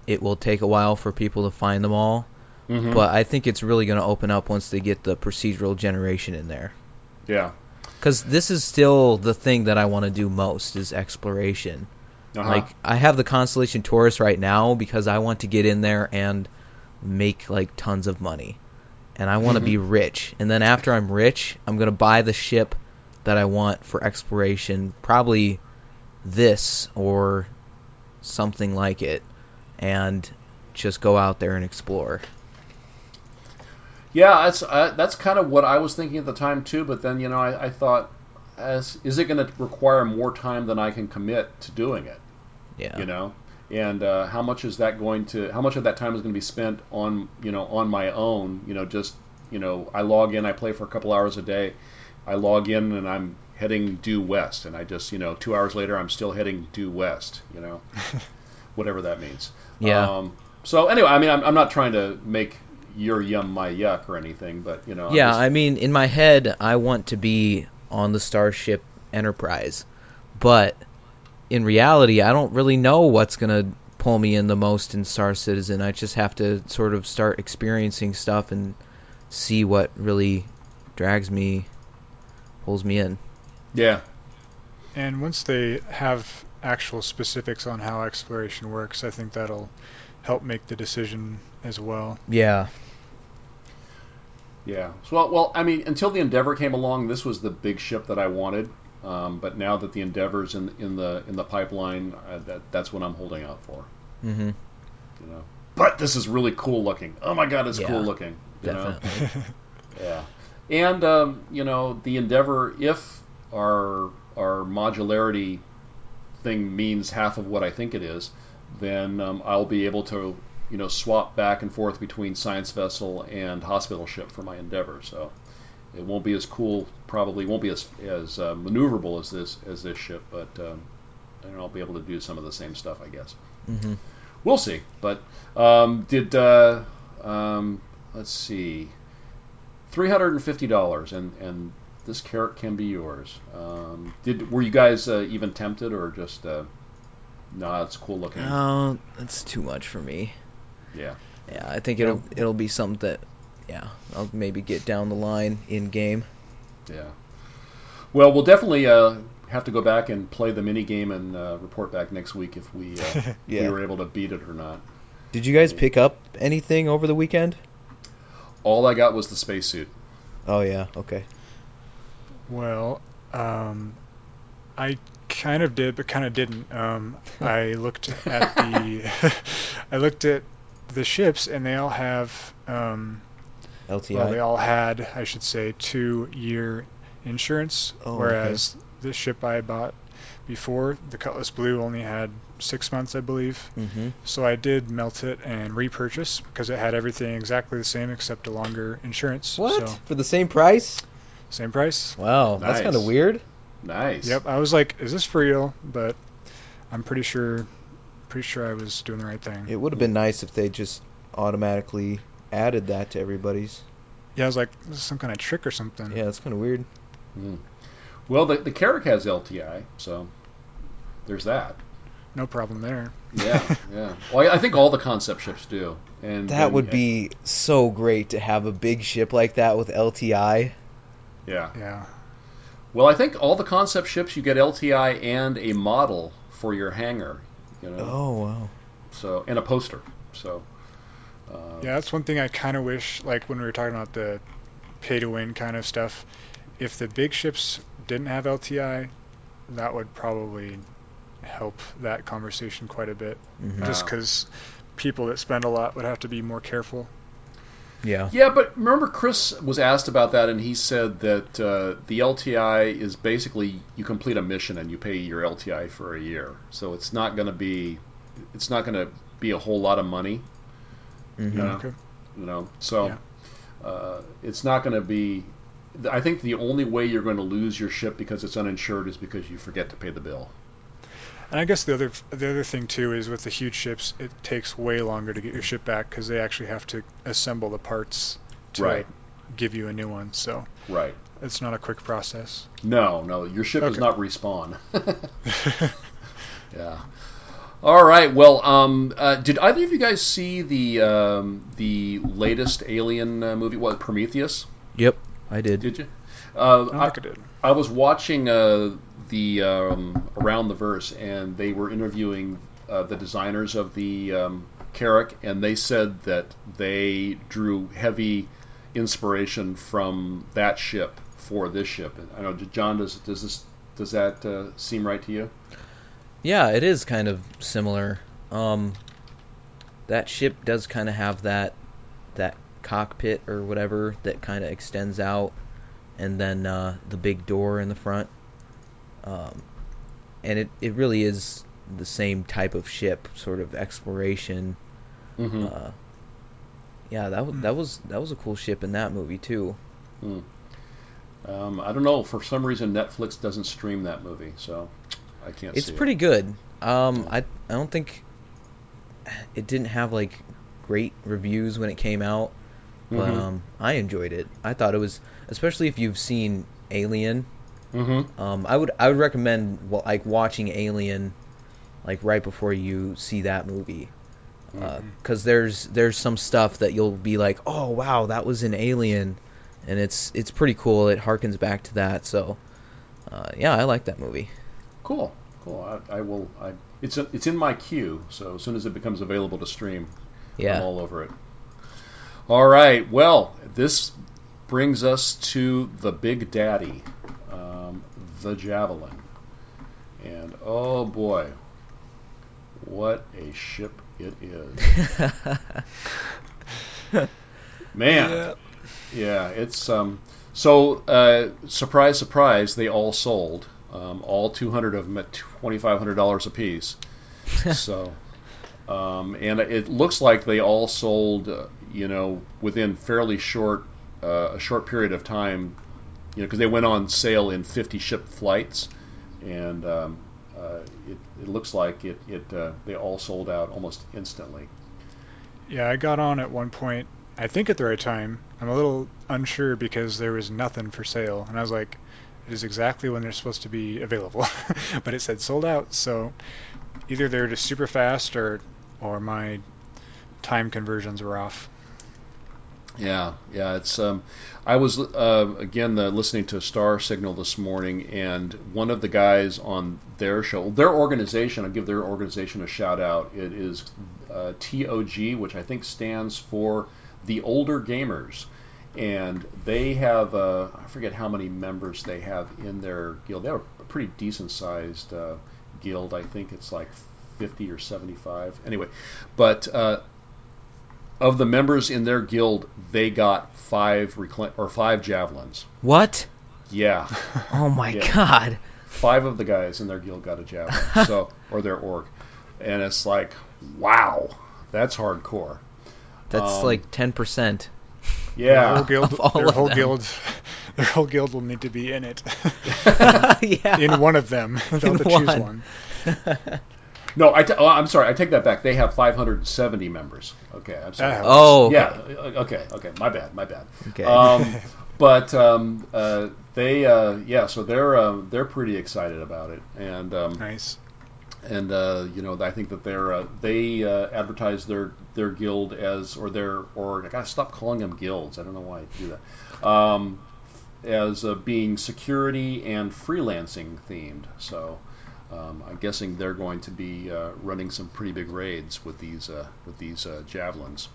it will take a while for people to find them all.
Mhm.
But I think it's really going to open up once they get the procedural generation in there.
yeah,
Because this is still the thing that I want to do most is exploration.
uh-huh.
Like I have the Constellation Taurus right now because I want to get in there and make like tons of money. And I want to
Mhm.
be rich. And then after I'm rich, I'm going to buy the ship that I want for exploration, probably this or something like it and just go out there and explore.
Yeah, that's uh, that's kind of what I was thinking at the time too. But then you know, I, I thought, as is it going to require more time than I can commit to doing it?
Yeah.
You know, and uh, how much is that going to? How much of that time is going to be spent on you know on my own? You know, just you know, I log in, I play for a couple hours a day. I log in and I'm heading due west, and I just you know two hours later I'm still heading due west. You know, whatever that means.
Yeah.
Um, so anyway, I mean, I'm, I'm not trying to make your yum my yuck or anything, but you know. I'm
Yeah,
just-
I mean, in my head, I want to be on the Starship Enterprise, but in reality, I don't really know what's gonna pull me in the most in Star Citizen. I just have to sort of start experiencing stuff and see what really drags me, pulls me in.
yeah,
And once they have actual specifics on how exploration works, I think that'll help make the decision as well.
Yeah.
Yeah. So, well, well, I mean, until the Endeavor came along, this was the big ship that I wanted. Um, but now that the Endeavor's in in the in the pipeline, uh, that that's what I'm holding out for.
hmm
You know. But this is really cool looking. Oh my god, it's
Yeah,
cool looking. You know?
Definitely.
Yeah, and um, you know the Endeavor, if our our modularity thing means half of what I think it is, then um, I'll be able to you know swap back and forth between science vessel and hospital ship for my Endeavor. So it won't be as cool, probably won't be as as uh, maneuverable as this as this ship, but um, and I'll be able to do some of the same stuff, I guess.
hmm
We'll see. But um, did uh, um, let's see, three hundred and fifty dollars, and and this Carrack can be yours. Um, did were you guys uh, even tempted, or just uh, no? It's cool looking.
Oh, that's too much for me.
Yeah.
Yeah, I think it'll it'll be something that, yeah, I'll maybe get down the line in game.
Yeah. Well, we'll definitely uh, have to go back and play the mini game and uh, report back next week if we uh, if we were able to beat it or not.
Did you guys pick up anything over the weekend?
All I got was the spacesuit.
Oh yeah, okay.
Well, um, I kind of did, but kind of didn't. Um, I looked at the, I looked at the ships, and they all have, um,
LTI.
well, they all had, I should say, two-year insurance,
Oh, okay.
whereas the ship I bought before, the Cutlass Blue, only had six months, I believe.
mm-hmm.
So I did melt it and repurchase because it had everything exactly the same except a longer insurance.
What?
So
For the same price?
same price.
Wow, that's kind of weird.
Nice.
Yep, I was like, is this for real? But I'm pretty sure, pretty sure I was doing the right thing.
It would have been nice if they just automatically added that to everybody's.
Yeah, I was like, this is some kind of trick or something.
Yeah, it's kind of weird.
Mm. Well, the the Carrack has LTI, so there's that.
No problem there.
Yeah, yeah. Well, I, I think all the concept ships do, and
That
and-
would be so great to have a big ship like that with LTI.
Yeah.
Yeah.
Well, I think all the concept ships you get LTI and a model for your hangar. You know.
Oh wow.
So and a poster. So. Uh,
Yeah, that's one thing I kind of wish, like when we were talking about the pay to win kind of stuff, if the big ships didn't have LTI, that would probably help that conversation quite a bit.
Mhm.
Just because people that spend a lot would have to be more careful.
Yeah.
Yeah, but remember, Chris was asked about that, and he said that uh, the LTI is basically you complete a mission and you pay your LTI for a year. So it's not going to be, it's not going to be a whole lot of money,
Mhm.
Yeah.
Okay.
you know. So
Yeah.
uh, it's not going to be. I think the only way you're going to lose your ship because it's uninsured is because you forget to pay the bill.
And I guess the other the other thing too is with the huge ships, it takes way longer to get your ship back because they actually have to assemble the parts to
Right.
like, give you a new one. So
Right.
it's not a quick process.
No, no, your ship does not respawn. Yeah. All right. Well, um, uh, did either of you guys see the um, the latest Alien uh, movie? What Prometheus?
Yep, I did.
Did you?
I
Uh,
don't
I,
did.
I was watching uh, the um, Around the Verse, and they were interviewing uh, the designers of the um, Carrack, and they said that they drew heavy inspiration from that ship for this ship. I know, John, does does this does that uh, seem right to you?
Yeah, it is kind of similar. Um, that ship does kind of have that that cockpit or whatever that kind of extends out, and then uh, the big door in the front. Um, and it, it really is the same type of ship, sort of exploration.
Mm-hmm.
Uh, yeah, that was
Hmm.
that was that was a cool ship in that movie too.
Um, I don't know. For some reason, Netflix doesn't stream that movie, so I can't.
It's pretty good. Um, I I don't think it didn't have like great reviews when it came out, but
Mm-hmm.
um, I enjoyed it. I thought it was, especially if you've seen Alien.
Mm-hmm.
Um, I would I would recommend wa- like watching Alien, like right before you see that movie,
Mm-hmm.
because there's there's some stuff that you'll be like, oh wow, that was an Alien, and it's it's pretty cool. It harkens back to that. So, uh, yeah, I like that movie.
Cool, cool. I, I will. I, it's a, it's in my queue, so as soon as it becomes available to stream, I'm
Yeah.
all over it. All right. Well, this brings us to the Big Daddy, the Javelin, and oh boy, what a ship it is, man.
Yeah.
Yeah, it's um. So uh, surprise, surprise, they all sold. Um, all 200 of them at $2,500 a piece. so, um, and it looks like they all sold, uh, you know, within fairly short uh, a short period of time. You know, because they went on sale in 50 ship flights, and um, uh, it, it looks like it it uh, they all sold out almost instantly.
Yeah, I got on at one point, I think at the right time. I'm a little unsure because there was nothing for sale. And I was like, it is exactly when they're supposed to be available. but it said sold out, so either they're just super fast or or my time conversions were off.
Yeah, yeah. It's um, I was uh, again uh, listening to Star Signal this morning, and one of the guys on their show, their organization, I'll give their organization a shout out. It is uh, TOG, which I think stands for the Older Gamers, and they have uh, I forget how many members they have in their guild. They have a pretty decent sized uh, guild. I think it's like 50 or 75. Anyway, but uh, of the members in their guild, they got five recla- or five javelins.
What?
Yeah,
Oh my
Yeah.
god.
five of the guys in their guild got a javelin. so or their org, and it's like, wow, that's hardcore.
That's
Um,
like 10%.
Their
Yeah,
whole guild,
of all
their
of
whole
them.
guild, their whole guild will need to be in it.
yeah.
in one of them. They'll have to choose
one.
One.
No, I t- oh, I'm sorry. I take that back. They have 570 members. Okay, I'm sorry.
That helps.
oh.
Yeah. uh, Okay. Okay. My bad. My bad.
Okay.
Um, but um, uh, they, uh, yeah. So they're uh, they're pretty excited about it, and um,
Nice.
and uh, you know I think that they're uh, they uh, advertise their their guild as or their or I gotta stop calling them guilds. I don't know why I do that. Um, as uh, being security and freelancing themed. So um, I'm guessing they're going to be uh, running some pretty big raids with these uh, with these uh, javelins.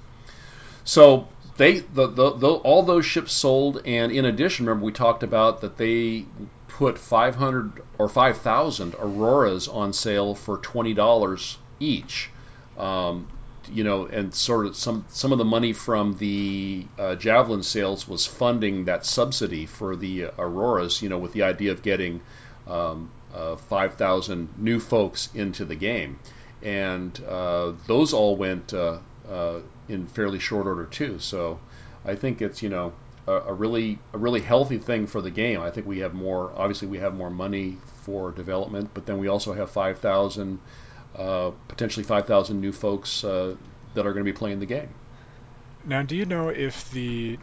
So they the, the, the all those ships sold, and in addition, remember we talked about that they put 500 or 5,000 auroras on sale for twenty dollars each. Um, you know, and sort of some some of the money from the uh, javelin sales was funding that subsidy for the auroras. You know, with the idea of getting um, uh, 5,000 new folks into the game, and uh, those all went uh, uh, in fairly short order too. So I think it's you know a, a really a really healthy thing for the game. I think we have more. Obviously, we have more money for development, but then we also have 5,000 uh, potentially 5,000 new folks uh, that are going to be playing the game.
Now, do you know if the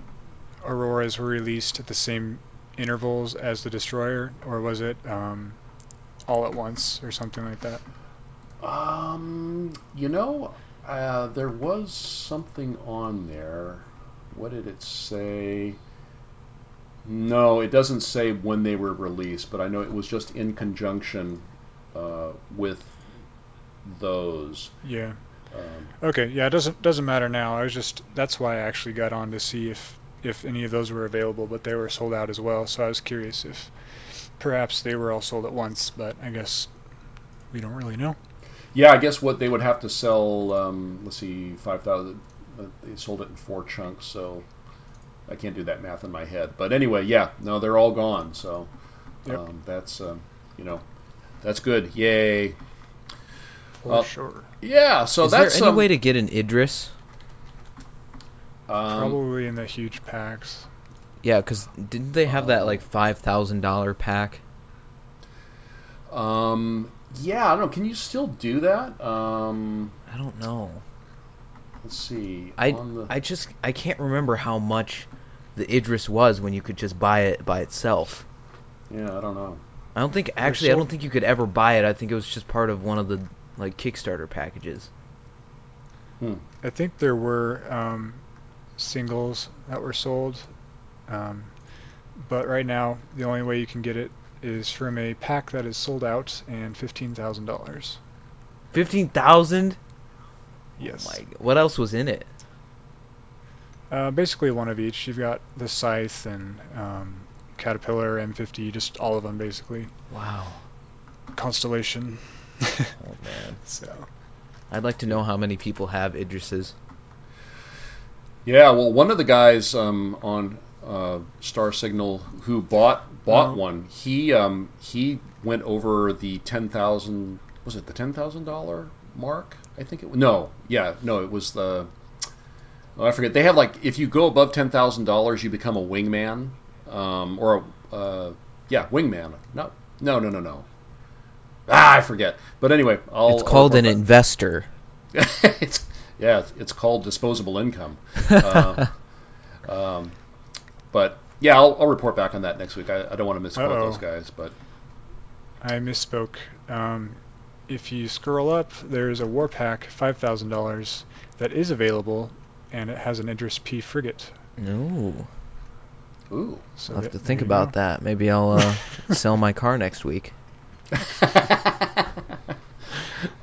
auroras were released at the same intervals as the destroyer, or was it um, all at once, or something like that?
Um, you know, uh, there was something on there. What did it say? No, it doesn't say when they were released, but I know it was just in conjunction uh, with those.
Yeah.
Um,
Okay. Yeah. It doesn't doesn't matter now. I was just that's why I actually got on to see if if any of those were available, but they were sold out as well. So I was curious if perhaps they were all sold at once, but I guess we don't really know.
yeah, I guess what they would have to sell. Um, let's see, five thousand. Uh, they sold it in four chunks, so I can't do that math in my head. But anyway, yeah, no, they're all gone. So
Yep.
um, that's um, you know that's good. Yay.
For
Well,
sure.
Yeah. So
Is
that's
there any
um,
way to get an Idris?
um,
Probably in the huge packs.
Yeah, because didn't they have that like five thousand dollar pack?
Um, yeah, I don't know. Can you still do that? Um,
I don't know.
let's see.
I
the,
I just I can't remember how much the Idris was when you could just buy it by itself.
yeah, I don't know.
I don't think actually I don't think you could ever buy it. I think it was just part of one of the like Kickstarter packages.
I think there were um, singles that were sold, um, but right now the only way you can get it is from a pack that is sold out and fifteen thousand dollars.
Fifteen thousand.
Yes.
Oh my! What else was in it?
Uh, basically one of each. You've got the scythe and um, caterpillar, M50, just all of them basically.
Wow.
Constellation.
Oh man.
so
I'd like to know how many people have Idrises.
Yeah, well, one of the guys um, on uh, Star Signal who bought bought
Oh.
one, he um, he went over the ten thousand. Was it the ten thousand dollar mark? I think it. was No, yeah, no, it was the. Oh, I forget. They have like if you go above ten thousand dollars, you become a wingman, um, or a, uh, yeah, wingman. No, no, no, no, no. Ah, I forget. But anyway, I'll.
it's called an investor.
it's, yeah, it's, it's called disposable income. Uh, um, but yeah, I'll, I'll report back on that next week. I, I don't want to misquote
Uh-oh.
those guys, but
I misspoke. Um, if you scroll up, there's a war pack, five thousand dollars, that is available, and it has an Idris P frigate.
Ooh.
ooh,
So
I'll have to think about
go.
that. Maybe I'll uh, sell my car next week.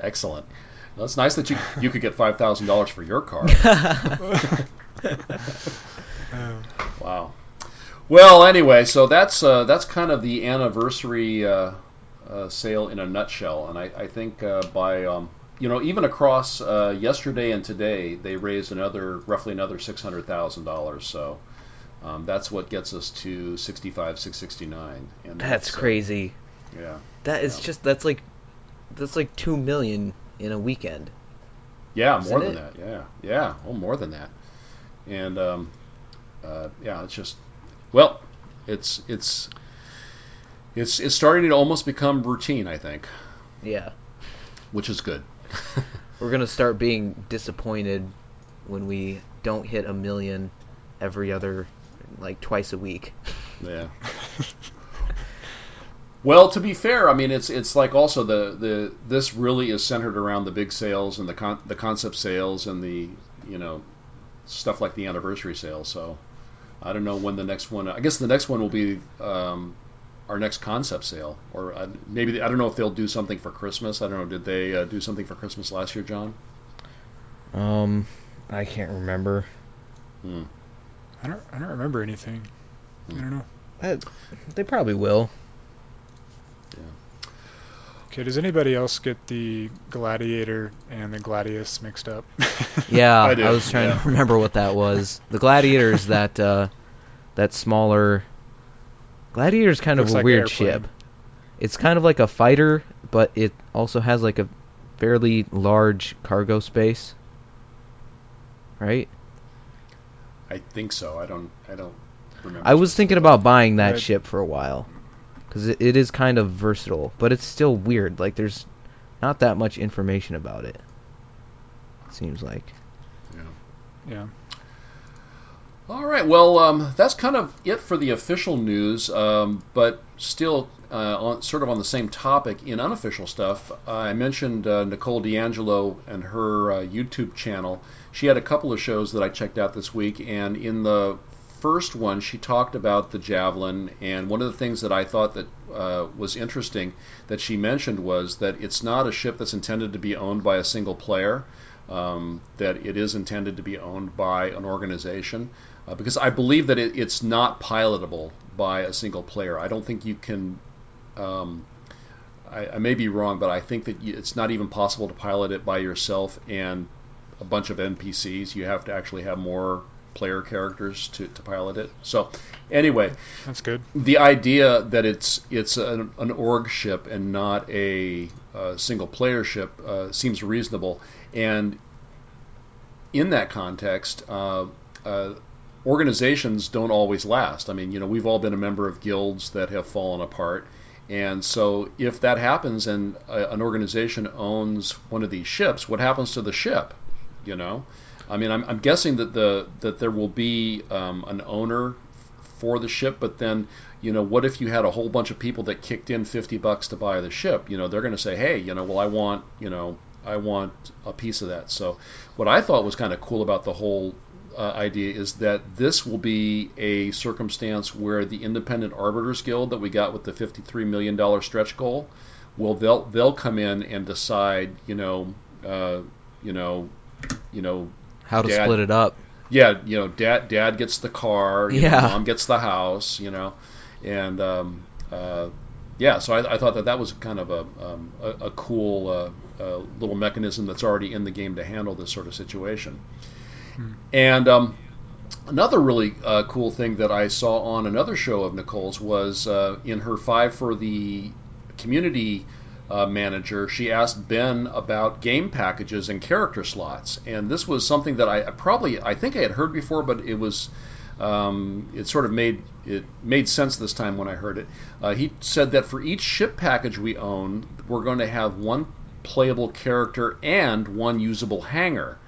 excellent. Well, it's nice that you you could get five thousand dollars for your car. Wow. Well, anyway, so that's uh, that's kind of the anniversary uh, uh, sale in a nutshell, and I, I think uh, by um, you know even across uh, yesterday and today, they raised another roughly another six hundred thousand dollars. So um, that's what gets us to sixty five six sixty nine. And
That's
uh,
crazy.
yeah,
That is
Yeah.
just that's like that's like two million in a weekend.
yeah,
Isn't
more than
it?
that. Yeah, yeah, oh, more than that. And um, uh, yeah, it's just well, It's it's it's it's starting to almost become routine. I think,
Yeah.
which is good.
We're gonna start being disappointed when we don't hit a million every other, like twice a week.
Yeah. Well, to be fair, I mean it's it's like also the, the this really is centered around the big sales and the con, the concept sales and the you know stuff like the anniversary sale. So I don't know when the next one. I guess the next one will be um, our next concept sale, or uh, maybe I don't know if they'll do something for Christmas. I don't know. Did they uh, do something for Christmas last year, John?
Um, I can't remember.
Hmm.
I don't I don't remember anything. I don't know.
Uh, they probably will.
Okay, does anybody else get the Gladiator and the Gladius mixed up?
Yeah,
I
I, was trying
yeah.
to remember what that was. The gladiator is that uh, that smaller. Gladiator is kind
Looks
of a
like
weird ship. It's kind of like a fighter, but it also has like a fairly large cargo space. Right?
I think so. I don't. I don't remember.
I was thinking about buying that
Right.
ship for a while because it, it is kind of versatile, but it's still weird. Like there's not that much information about it. Seems like.
Yeah. Yeah.
All right. Well, um, that's kind of it for the official news. Um, but still, uh, on, sort of on the same topic, in unofficial stuff, I mentioned uh, Nicole D'Angelo and her uh, YouTube channel. She had a couple of shows that I checked out this week, and in the first one, she talked about the Javelin. And one of the things that I thought that uh, was interesting that she mentioned was that it's not a ship that's intended to be owned by a single player. Um, that it is intended to be owned by an organization uh, because I believe that it, it's not pilotable by a single player. I don't think you can. Um, I, I may be wrong, but I think that it's not even possible to pilot it by yourself and a bunch of NPCs. You have to actually have more player characters to, to pilot it. So, anyway,
That's good.
the idea that it's it's an, an org ship and not a, uh single player ship uh, seems reasonable. And in that context, uh, uh, organizations don't always last. I mean, you know, we've all been a member of guilds that have fallen apart. And so, if that happens and a, an organization owns one of these ships, what happens to the ship? You know, I mean, I'm, I'm guessing that the that there will be um, an owner for the ship, but then you know, what if you had a whole bunch of people that kicked in 50 bucks to buy the ship? You know, they're going to say, hey, you know, well, I want, you know, I want a piece of that. So, what I thought was kind of cool about the whole uh, idea is that this will be a circumstance where the Independent Arbiters Guild that we got with the 53 million dollar stretch goal, well, they'll they'll come in and decide, you know, uh, you know, you know,
How to
Dad-
split it up.
yeah, you know, dad dad gets the car, you know,
Yeah.
mom gets the house, you know, and um, uh, yeah, so I, I thought that that was kind of a um, a, a cool uh, uh, little mechanism that's already in the game to handle this sort of situation. And um, another really uh, cool thing that I saw on another show of Nicole's was uh, in her five for the community uh, manager. She asked Ben about game packages and character slots, and this was something that I, probably I think I had heard before, but it was um, it sort of made it made sense this time when I heard it. Uh, he said that for each ship package we own, we're going to have one playable character and one usable hangar.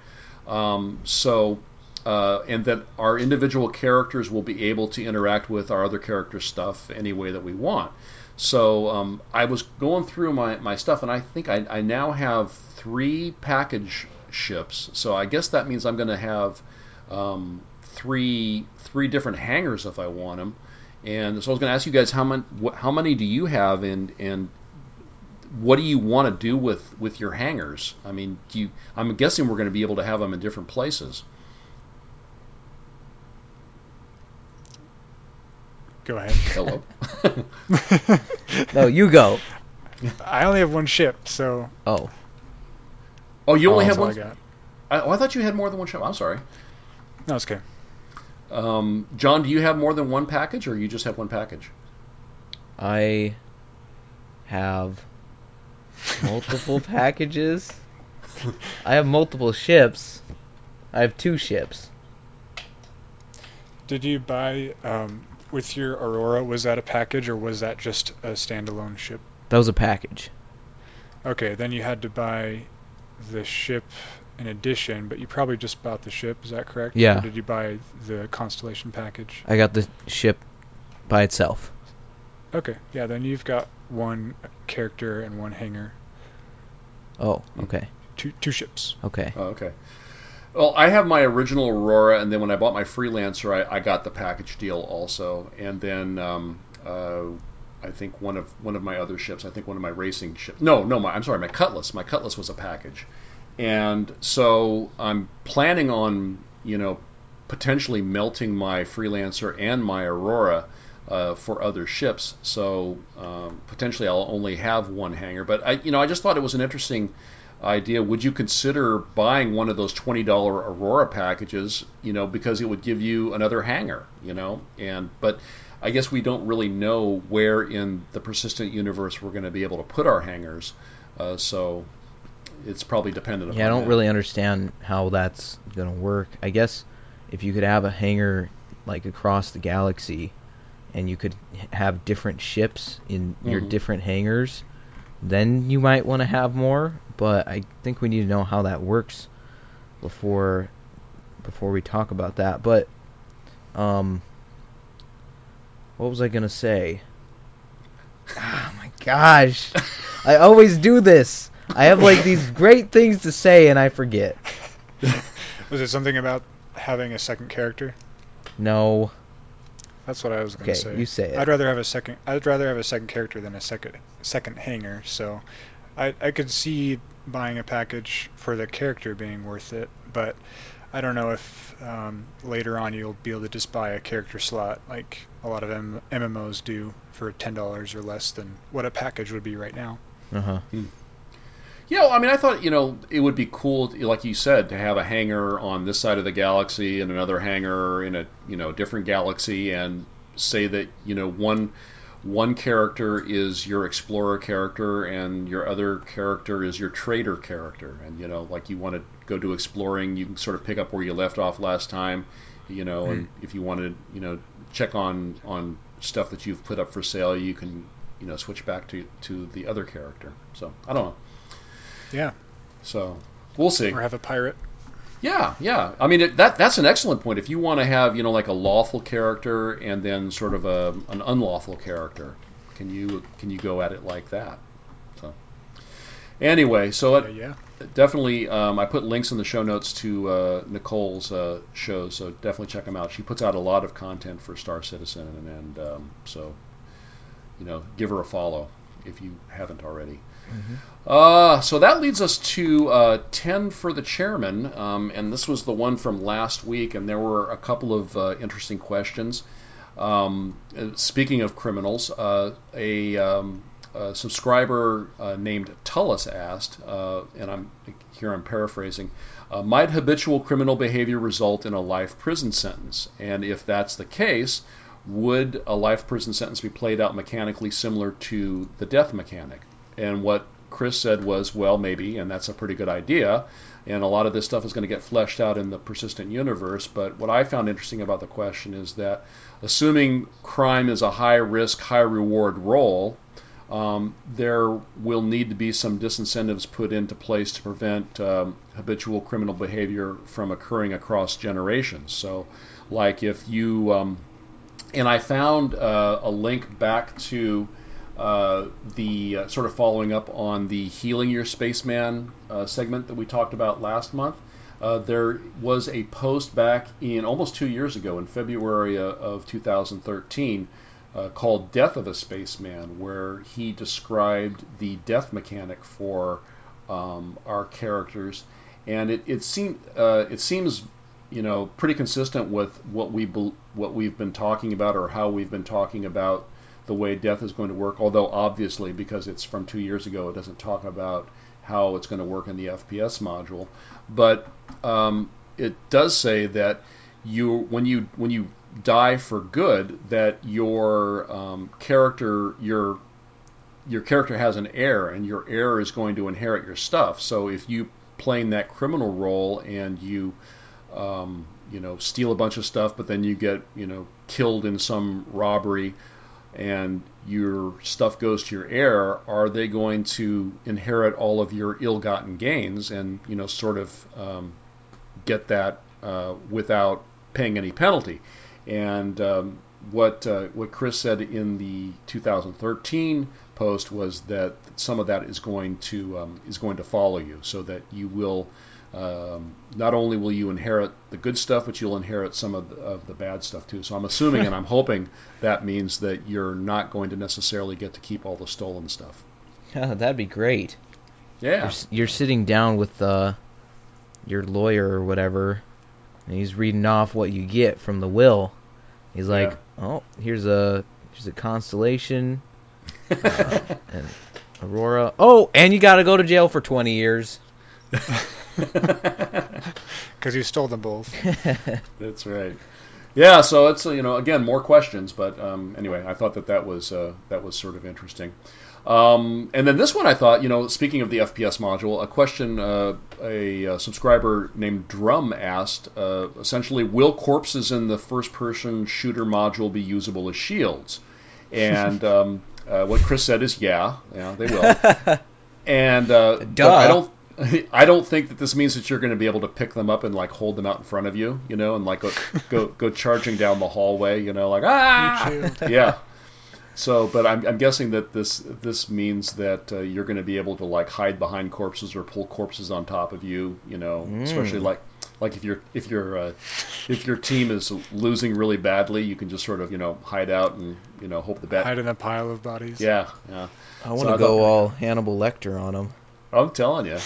Um, so, uh, and that our individual characters will be able to interact with our other character stuff any way that we want. So um, I was going through my, my stuff, and I think I, I now have three package ships. So I guess that means I'm going to have um, three three different hangars if I want them. And so I was going to ask you guys how many how many do you have, and and what do you want to do with with your hangars? I mean, you? I'm guessing we're going to be able to have them in different places.
Go ahead.
Hello.
No, you go.
I only have one ship, so
Oh,
oh, you only
Oh,
have
that's all I
one.
got.
I, oh, I thought you had more than one ship. I'm sorry.
No, it's okay.
Um, John, do you have more than one package, or you just have one package?
I have multiple packages. I have multiple ships. I have two ships.
Did you buy? Um, with your Aurora, was that a package or was that just a standalone ship?
That was a package.
Okay, then you had to buy the ship in addition, but you probably just bought the ship. Is that correct?
Yeah.
Or did you buy the Constellation package?
I got the ship by itself.
Okay, yeah, then you've got one character and one hangar,
Oh, okay.
two two ships.
Okay.
Oh, okay. Well, I have my original Aurora, and then when I bought my Freelancer, I, I got the package deal also, and then um, uh, I think one of one of my other ships, I think one of my racing ships. No, no, my, I'm sorry, my Cutlass. My Cutlass was a package, and so I'm planning on you know potentially melting my Freelancer and my Aurora. Uh, for other ships, so um, potentially I'll only have one hangar. But I, you know, I just thought it was an interesting idea. Would you consider buying one of those twenty dollar Aurora packages? You know, because it would give you another hangar. You know, and but I guess we don't really know where in the persistent universe we're going to be able to put our hangars. Uh, so it's probably dependent upon.
Yeah, I don't
that.
really understand how that's gonna work. I guess if you could have a hangar like across the galaxy, and you could have different ships in your
Mhm.
different hangars, then you might want to have more. But I think we need to know how that works before before we talk about that. But um, what was I gonna say? Oh my gosh, I always do this. I have like these great things to say and I forget.
Was it something about having a second character?
No.
That's what I was going to say.
you say it.
I'd rather have a second. I'd rather have a second character than a second second hangar. So, I I could see buying a package for the character being worth it, but I don't know if um, later on you'll be able to just buy a character slot like a lot of M- MMOs do for ten dollars or less than what a package would be right now.
Uh huh.
Yeah, well, I mean, I thought you know it would be cool, like you said, to have a hangar on this side of the galaxy and another hangar in a you know different galaxy, and say that you know one one character is your explorer character and your other character is your trader character, and you know like you want to go do exploring, you can sort of pick up where you left off last time, you know, and hmm. if you want to you know check on on stuff that you've put up for sale, you can you know switch back to to the other character. So I don't know.
Yeah,
So we'll see.
or have a pirate.
Yeah, yeah. I mean, it, that that's an excellent point. If you want to have, you know, like a lawful character and then sort of a, an unlawful character, can you can you go at it like that? So anyway, so it,
Yeah, yeah.
definitely, um, I put links in the show notes to uh, Nicole's uh, shows, so definitely check them out. She puts out a lot of content for Star Citizen, and, and um, so you know, give her a follow if you haven't already. Uh, so that leads us to uh, 10 for the chairman, um, and this was the one from last week, and there were a couple of uh, interesting questions. Um, uh, speaking of criminals, uh, a, um, a subscriber uh, named Tullis asked, and I'm here I'm paraphrasing, might habitual criminal behavior result in a life prison sentence? And if that's the case, would a life prison sentence be played out mechanically similar to the death mechanic? And what Chris said was, well, maybe, and that's a pretty good idea. And a lot of this stuff is going to get fleshed out in the persistent universe. But what I found interesting about the question is that, assuming crime is a high risk, high reward role, um, there will need to be some disincentives put into place to prevent um, habitual criminal behavior from occurring across generations. So, like if you, um, and I found uh, a link back to uh, the uh, sort of following up on the Healing Your Spaceman uh, segment that we talked about last month. Uh, there was a post back in almost two years ago, in February uh, of 2013, uh, called Death of a Spaceman, where he described the death mechanic for um, our characters. And it, it, seem, uh, it seems you know pretty consistent with what we bel what we've been talking about or how we've been talking about the way death is going to work. Although obviously, because it's from two years ago, it doesn't talk about how it's going to work in the FPS module. But um, it does say that you when you when you die for good, that your um, character your your character has an heir, and your heir is going to inherit your stuff. So if you playing that criminal role and you um, you know steal a bunch of stuff, but then you get you know killed in some robbery, and your stuff goes to your heir, are they going to inherit all of your ill-gotten gains and you know sort of um, get that uh, without paying any penalty? And um, what uh, what Chris said in the 2013 post was that some of that is going to um, is going to follow you, so that you will um, not only will you inherit the good stuff, but you'll inherit some of the, of the bad stuff too. So I'm assuming and I'm hoping that means that you're not going to necessarily get to keep all the stolen stuff.
Yeah, that'd be great.
Yeah,
You're, you're sitting down with uh, your lawyer or whatever, and he's reading off what you get from the will. He's like,
Yeah.
"Oh, here's a here's a constellation, uh, and Aurora. Oh, and you got to go to jail for 20 years."
because you stole them both.
That's right. Yeah, so it's you know again more questions, but um, anyway, I thought that that was uh, that was sort of interesting. Um, and then this one, I thought, you know, speaking of the FPS module, a question uh, a, uh subscriber named Drum asked, uh, essentially, will corpses in the first-person shooter module be usable as shields? And um, uh, what Chris said is, yeah, yeah, they will. And uh. I don't. I don't think that this means that you're going to be able to pick them up and like hold them out in front of you, you know, and like go go, go charging down the hallway, you know, like ah, yeah. So, but I'm, I'm guessing that this this means that uh, you're going to be able to like hide behind corpses or pull corpses on top of you, you know, especially
Mm.
like like if your if your uh, if your team is losing really badly, you can just sort of you know hide out and you know hope the bad.
Hide in a pile of bodies.
Yeah, yeah.
I want
So
to
I
go
thought-
all Hannibal Lecter on him.
I'm telling you.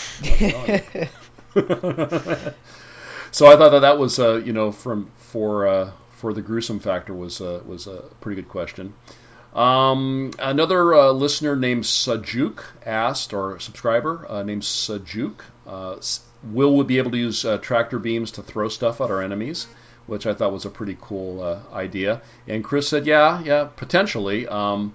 So I thought that that was, uh, you know, from for uh, for the gruesome factor was uh, was a pretty good question. Um, another uh, listener named Sajuk asked, or subscriber uh, named Sajuk, uh, will we be able to use uh, tractor beams to throw stuff at our enemies? Which I thought was a pretty cool uh, idea. And Chris said, yeah, yeah, potentially. Um,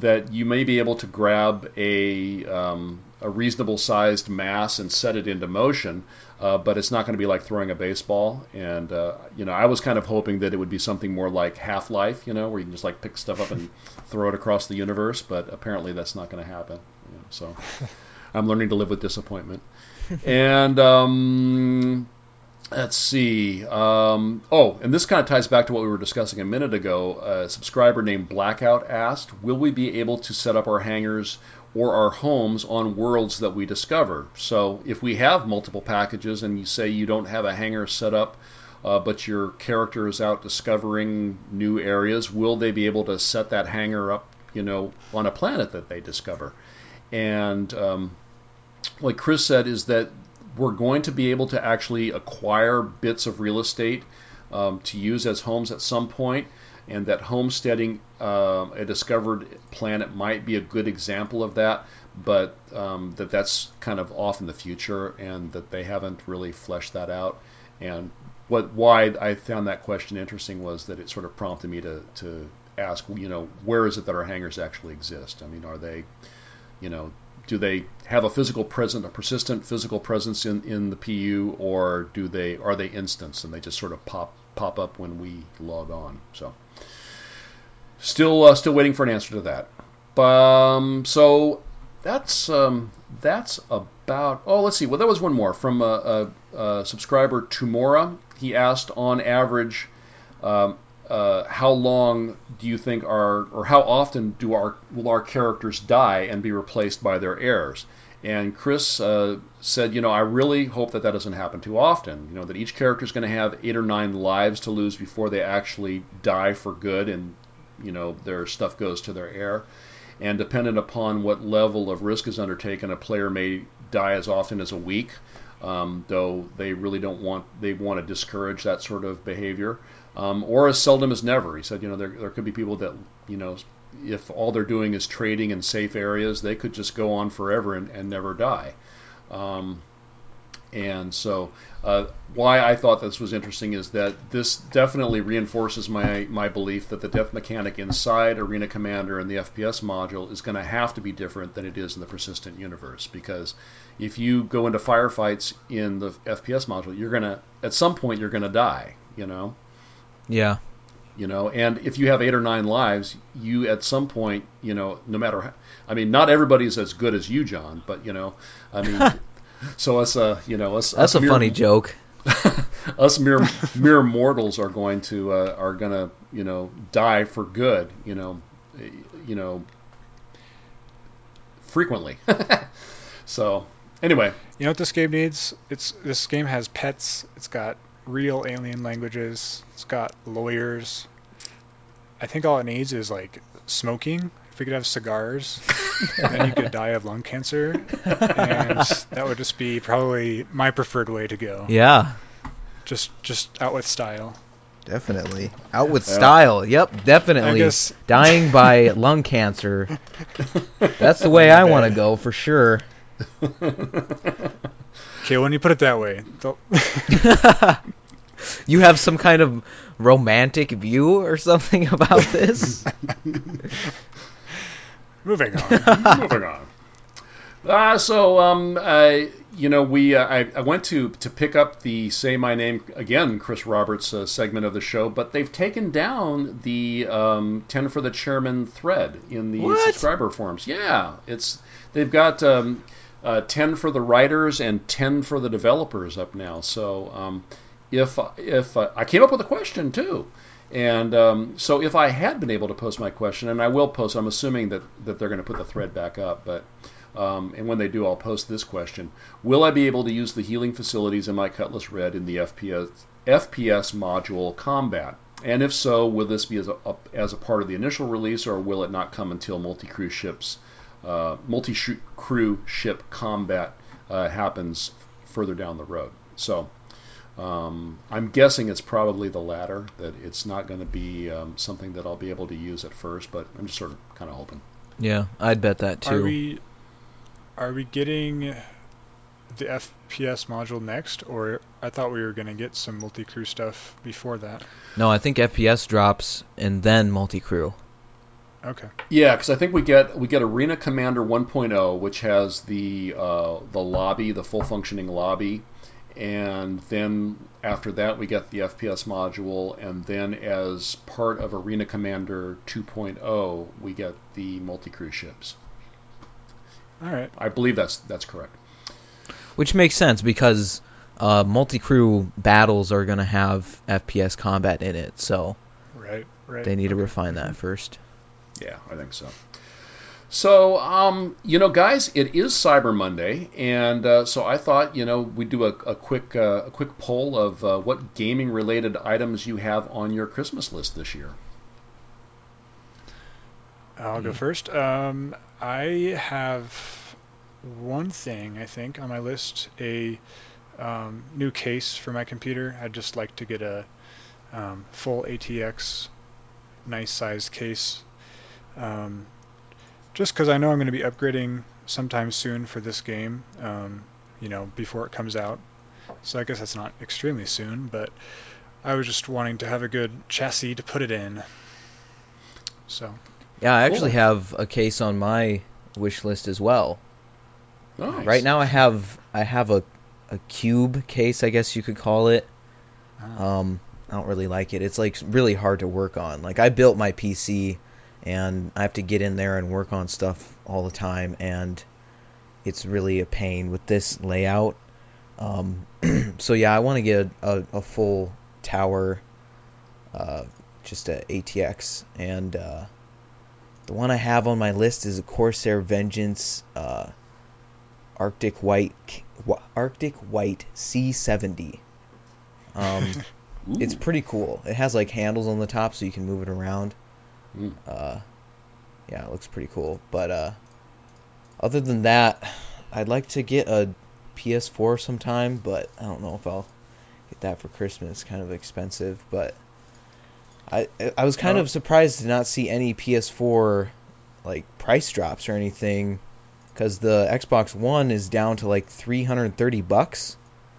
that you may be able to grab a um, a reasonable sized mass and set it into motion, uh, but it's not going to be like throwing a baseball. And uh, you know, I was kind of hoping that it would be something more like Half Life, you know, where you can just like pick stuff up and throw it across the universe. But apparently, that's not going to happen. You know, so I'm learning to live with disappointment. and um, Let's see. Um, oh, and this kind of ties back to what we were discussing a minute ago. A subscriber named Blackout asked, "Will we be able to set up our hangars or our homes on worlds that we discover?" So, if we have multiple packages and you say you don't have a hangar set up, uh, but your character is out discovering new areas, will they be able to set that hangar up, you know, on a planet that they discover? And um, what Chris said is that we're going to be able to actually acquire bits of real estate um, to use as homes at some point, and that homesteading um, a discovered planet might be a good example of that, but um, that that's kind of off in the future, and that they haven't really fleshed that out. And what why I found that question interesting was that it sort of prompted me to to ask, you know, where is it that our hangars actually exist? I mean, are they, you know, do they have a physical presence, a persistent physical presence in, in the PU, or do they are they instants and they just sort of pop pop up when we log on? So still uh, still waiting for an answer to that. Um, so that's um, that's about. Oh, let's see. Well, there was one more from a, a, a subscriber Tumora. He asked, on average, um, uh, how long do you think our, or how often do our will our characters die and be replaced by their heirs? And Chris uh, said, you know, I really hope that that doesn't happen too often. You know, that each character is going to have eight or nine lives to lose before they actually die for good, and you know their stuff goes to their heir. And dependent upon what level of risk is undertaken, a player may die as often as a week. Um, though they really don't want they want to discourage that sort of behavior, um, or as seldom as never. He said, you know, there, there could be people that you know, if all they're doing is trading in safe areas, they could just go on forever and, and never die. Um, And so, uh, why I thought this was interesting is that this definitely reinforces my my belief that the death mechanic inside Arena Commander and the FPS module is going to have to be different than it is in the persistent universe because if you go into firefights in the FPS module, you're gonna at some point you're gonna die. You know.
Yeah.
You know, and if you have eight or nine lives, you at some point, you know, no matter, how, I mean, not everybody's as good as you, John, but you know, I mean, so us, uh, you know, us.
That's
us
a mere, funny joke.
us mere mere mortals are going to uh, are gonna you know die for good. You know, you know, frequently. so anyway,
you know what this game needs? It's this game has pets. It's got real alien languages. It's got lawyers. I think all it needs is like smoking. If we could have cigars, and then you could die of lung cancer, and that would just be probably my preferred way to go.
Yeah.
Just just out with style.
Definitely. Out with yeah. style. Yep, definitely. Guess... Dying by lung cancer. That's the way I want to go for sure.
Okay, when you put it that way.
you have some kind of romantic view or something about this?
Moving on.
Moving on. Uh, so, um, uh, you know, we uh, I, I, went to to pick up the "Say My Name" again, Chris Roberts uh, segment of the show, but they've taken down the um, ten for the chairman thread in the
what?
subscriber forums. Yeah, it's they've got um, uh, ten for the writers and ten for the developers up now. So um, if if uh, I came up with a question too. And um, so if I had been able to post my question, and I will post, I'm assuming that, that they're going to put the thread back up, but um, and when they do, I'll post this question: Will I be able to use the healing facilities in my Cutlass Red in the FPS FPS module combat? And if so, will this be as a, as a part of the initial release, or will it not come until multi-crew ships, uh, multi-crew ship combat uh, happens further down the road? So um, I'm guessing it's probably the latter, that it's not going to be um, something that I'll be able to use at first, but I'm just sort of kind of hoping.
Yeah, I'd bet that too.
Are we, are we getting the FPS module next, or I thought we were going to get some multi-crew stuff before that?
No, I think FPS drops and then multi-crew.
Okay.
Yeah, because I think we get we get Arena Commander 1.0, which has the uh, the lobby, the full functioning lobby, and then after that we get the FPS module, and then as part of Arena Commander 2.0 we get the multi-crew ships.
All right.
I believe that's that's correct.
Which makes sense because uh, multi-crew battles are going to have FPS combat in it, so
right, right.
they need to refine that first.
Yeah, I think so. So, um, you know, guys, it is Cyber Monday, and uh, so I thought, you know, we'd do a, a quick uh, a quick poll of uh, what gaming related items you have on your Christmas list this year.
I'll go first. Um, I have one thing I think on my list: a um, new case for my computer. I'd just like to get a um, full ATX, nice sized case. Um, just because I know I'm going to be upgrading sometime soon for this game, um, you know, before it comes out. So I guess that's not extremely soon, but I was just wanting to have a good chassis to put it in. So.
Yeah, I actually cool. have a case on my wish list as well.
Nice.
Right now, I have I have a a cube case, I guess you could call it. Ah. Um, I don't really like it. It's like really hard to work on. Like I built my PC and I have to get in there and work on stuff all the time, and it's really a pain with this layout. Um, so yeah, I want to get a, a, a, full tower, uh, just a ATX, and uh, the one I have on my list is a Corsair Vengeance uh, Arctic White Arctic White C70. Um, it's pretty cool. It has like handles on the top so you can move it around. Mm. Uh, yeah, it looks pretty cool. But uh, other than that, I'd like to get a PS4 sometime, but I don't know if I'll get that for Christmas. It's kind of expensive, but I I was kind oh. of surprised to not see any PS4 like price drops or anything because the Xbox One is down to like 330 bucks.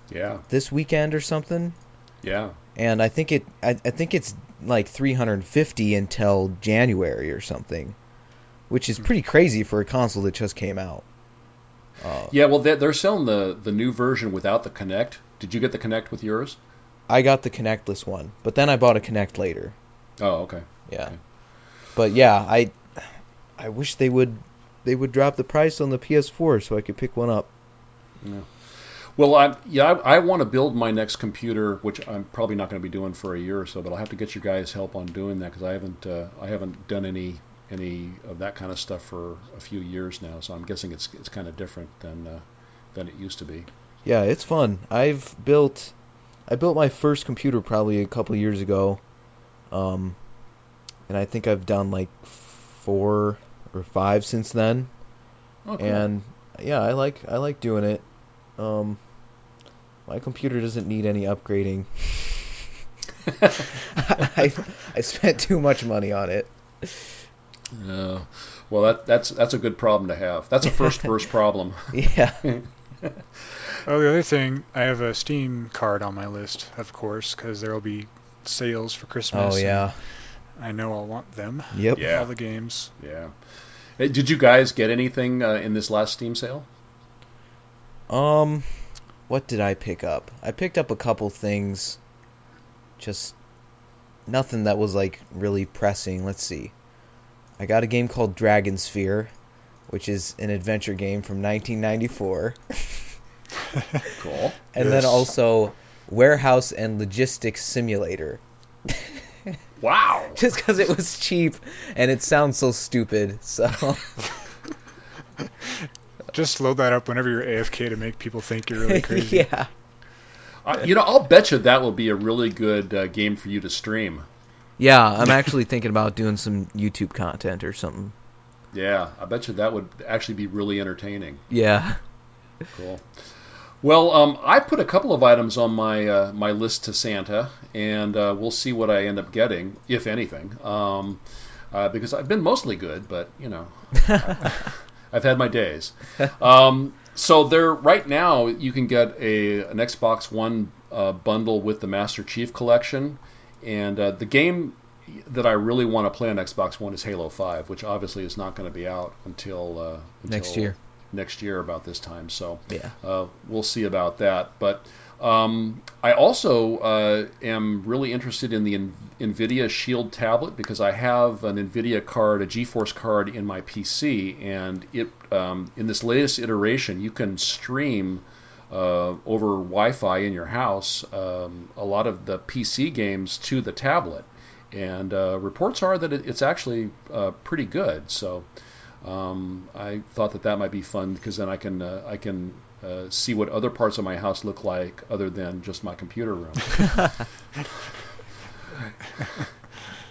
Yeah,
this weekend or something,
yeah.
and I think it I, I think it's like 350 until January or something, which is pretty crazy for a console that just came out. Uh,
Yeah, well, they're, they're selling the, the new version without the Kinect. Did you get the Kinect with yours?
I got the Kinectless one, but then I bought a Kinect later.
Oh, okay.
Yeah.
Okay.
But yeah, I I wish they would they would drop the price on the PS4 so I could pick one up.
Well, I yeah, I, I want to build my next computer, which I'm probably not going to be doing for a year or so. But I'll have to get your guys' help on doing that because I haven't uh, I haven't done any any of that kind of stuff for a few years now. So I'm guessing it's it's kind of different than uh, than it used to be.
Yeah, it's fun. I've built I built my first computer probably a couple years ago. Um and I think I've done like 4 or 5 since then.
Oh, cool.
And yeah, I like I like doing it. Um my computer doesn't need any upgrading. I I spent too much money on it.
Uh, well, that that's that's a good problem to have. That's a first first problem.
Yeah.
Oh, the other thing, I have a Steam card on my list, of course, because there will be sales for Christmas.
Oh
and
yeah.
I know I'll want them.
Yep.
Yeah.
All the games.
Yeah. Hey, Did you guys get anything uh, in this last Steam sale?
Um, what did I pick up? I picked up a couple things. Just nothing that was like really pressing. Let's see. I got a game called Dragonsphere, which is an adventure game from 1994,
Cool.
and then also Warehouse and Logistics Simulator.
Wow.
Just because it was cheap and it sounds so stupid. So
Just load that up whenever you're AFK to make people think you're really crazy.
yeah.
Uh, you know, I'll bet you that will be a really good uh, game for you to stream.
Yeah, I'm actually thinking about doing some YouTube content or something.
Yeah, I bet you that would actually be really entertaining.
Yeah.
Cool. Well, um, I put a couple of items on my uh, my list to Santa, and uh, we'll see what I end up getting, if anything. Um, uh, because I've been mostly good, but you know, I've had my days. Um, so there, right now, you can get a an Xbox One uh, bundle with the Master Chief Collection, and uh, the game that I really want to play on Xbox One is Halo Five, which obviously is not going to be out until, uh,
Next year.
Next year, about this time. So
Yeah.
uh, we'll see about that. But um, I also uh, am really interested in the NVIDIA Shield tablet because I have an NVIDIA card, a GeForce card in my PC, and it um, in this latest iteration you can stream uh, over Wi-Fi in your house um, a lot of the PC games to the tablet, and uh, reports are that it, it's actually uh, pretty good. So. Um, I thought that that might be fun because then I can uh, I can uh, see what other parts of my house look like other than just my computer room.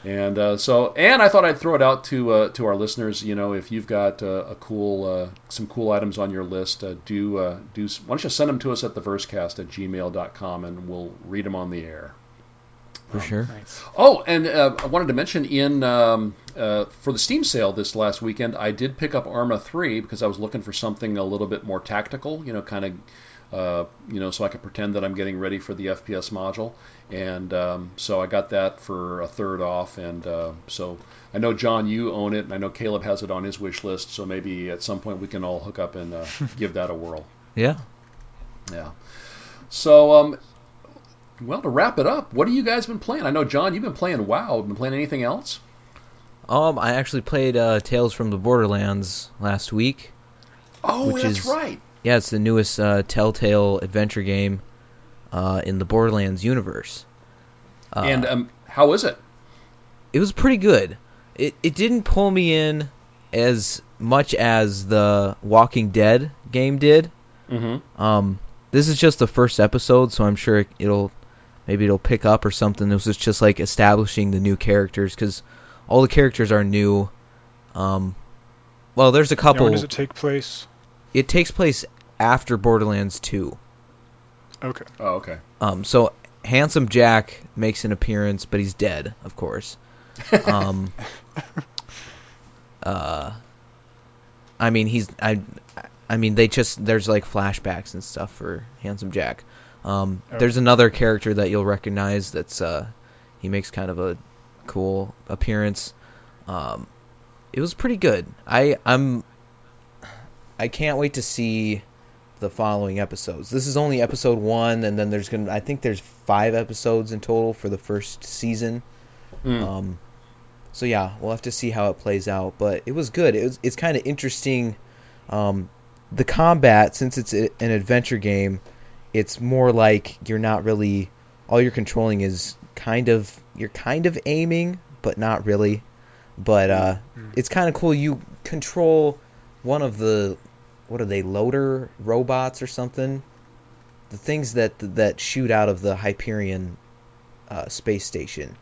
and uh, so, and I thought I'd throw it out to uh, to our listeners. You know, if you've got uh, a cool uh, some cool items on your list, uh, do uh, do why don't you send them to us at theversecast at gmail.com and we'll read them on the air.
For sure.
Nice.
Oh, and uh, I wanted to mention in um, uh, for the Steam sale this last weekend, I did pick up Arma 3 because I was looking for something a little bit more tactical, you know, kind of, uh, you know, so I could pretend that I'm getting ready for the FPS module. And um, so I got that for a third off. And uh, so I know, John, you own it, and I know Caleb has it on his wish list. So maybe at some point we can all hook up and uh, give that a whirl.
Yeah.
Yeah. So, um, well, to wrap it up, what have you guys been playing? I know, John, you've been playing WoW. Been playing anything else?
Um, I actually played uh, Tales from the Borderlands last week.
Oh,
Which
that's
is-
right.
Yeah, it's the newest uh, Telltale adventure game uh, in the Borderlands universe. Uh,
and um, how is it?
it was pretty good. It it didn't pull me in as much as the Walking Dead game did.
Mm-hmm.
Um, this is just the first episode, so I'm sure it'll maybe it'll pick up or something. This is just like establishing the new characters because all the characters are new. Um, well, there's a
Now,
couple.
when does it take place?
it takes place after Borderlands 2.
Okay.
Oh, okay.
Um, so handsome Jack makes an appearance, but he's dead, of course. Um, uh, I mean, he's I, I mean, they just there's like flashbacks and stuff for handsome Jack. Um,
Oh.
There's another character that you'll recognize. That's uh, he makes kind of a cool appearance. Um, it was pretty good. I I'm I can't wait to see the following episodes. This is only episode one, and then there's gonna I think there's five episodes in total for the first season.
Mm.
Um, so yeah, we'll have to see how it plays out. But it was good. It was it's kind of interesting. Um, the combat, since it's a, an adventure game, it's more like you're not really all you're controlling is kind of you're kind of aiming, but not really. But uh,
Mm.
it's kind of cool. You control one of the what are they loader robots or something? The things that that shoot out of the Hyperion uh, space station.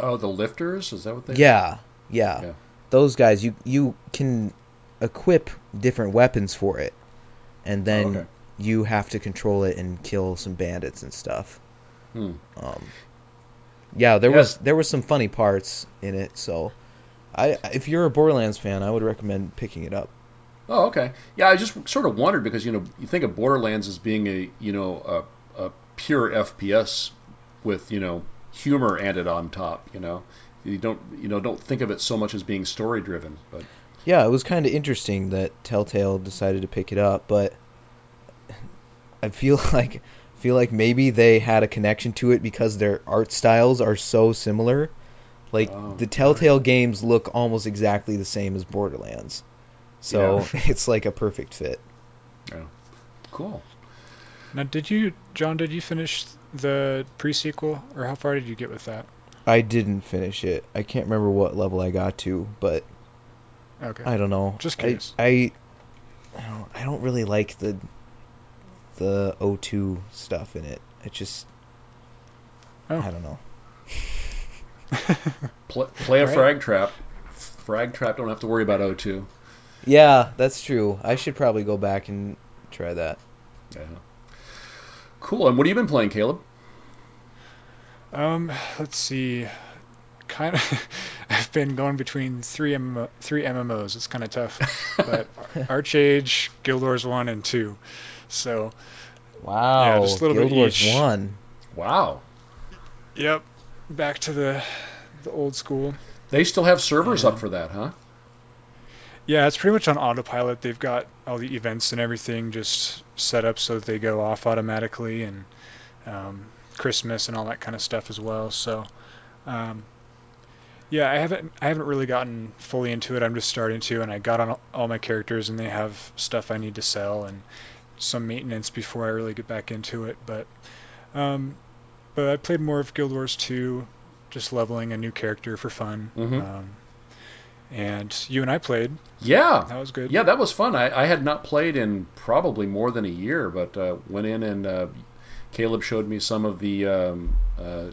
Oh, the lifters? Is that what they?
Yeah, yeah,
Yeah.
Those guys, you you can equip different weapons for it, and then
Oh, okay.
You have to control it and kill some bandits and stuff.
Hmm.
Um, yeah, there
Yeah.
was there was some funny parts in it. So, I if you're a Borderlands fan, I would recommend picking it up.
Oh, okay. Yeah, I just sort of wondered because you know you think of Borderlands as being a you know a, a pure FPS with you know humor added on top. You know, you don't you know don't think of it so much as being story driven. But
Yeah, it was kind of interesting that Telltale decided to pick it up, but I feel like feel like maybe they had a connection to it because their art styles are so similar. Like
Oh.
the Telltale games look almost exactly the same as Borderlands. So
Yeah.
it's like a perfect fit. Yeah.
cool.
Now, did you, John? Did you finish the pre-sequel, or how far did you get with that?
I didn't finish it. I can't remember what level I got to, but
Okay.
I don't know.
Just
I
curious.
I, I don't, I don't really like the the O2 stuff in it. It just
Oh.
I don't know.
Pl- play a
Right.
frag trap. Frag trap don't have to worry about O2.
Yeah, that's true. I should probably go back and try that.
Yeah. Cool. And what have you been playing, Caleb?
Um, let's see. Kind of, I've been going between three MMO, three MMOs. It's kind of tough, but ArcheAge, Guild Wars one and two. So,
Wow,
just a little
Guild
bit
Wars
each.
One.
Wow.
yep, back to the the old school.
They still have servers up for that, huh?
Yeah, it's pretty much on autopilot. They've got all the events and everything just set up so that they go off automatically, and um, Christmas and all that kind of stuff as well. So, um, yeah, I haven't I haven't really gotten fully into it. I'm just starting to, and I got on all my characters, and they have stuff I need to sell and some maintenance before I really get back into it. But, um, but I played more of Guild Wars 2, just leveling a new character for fun.
Mhm.
Um, and you and I played.
Yeah.
That was good.
Yeah, that was fun. I, I had not played in probably more than a year, but uh, went in and uh, Caleb showed me some of the um, uh,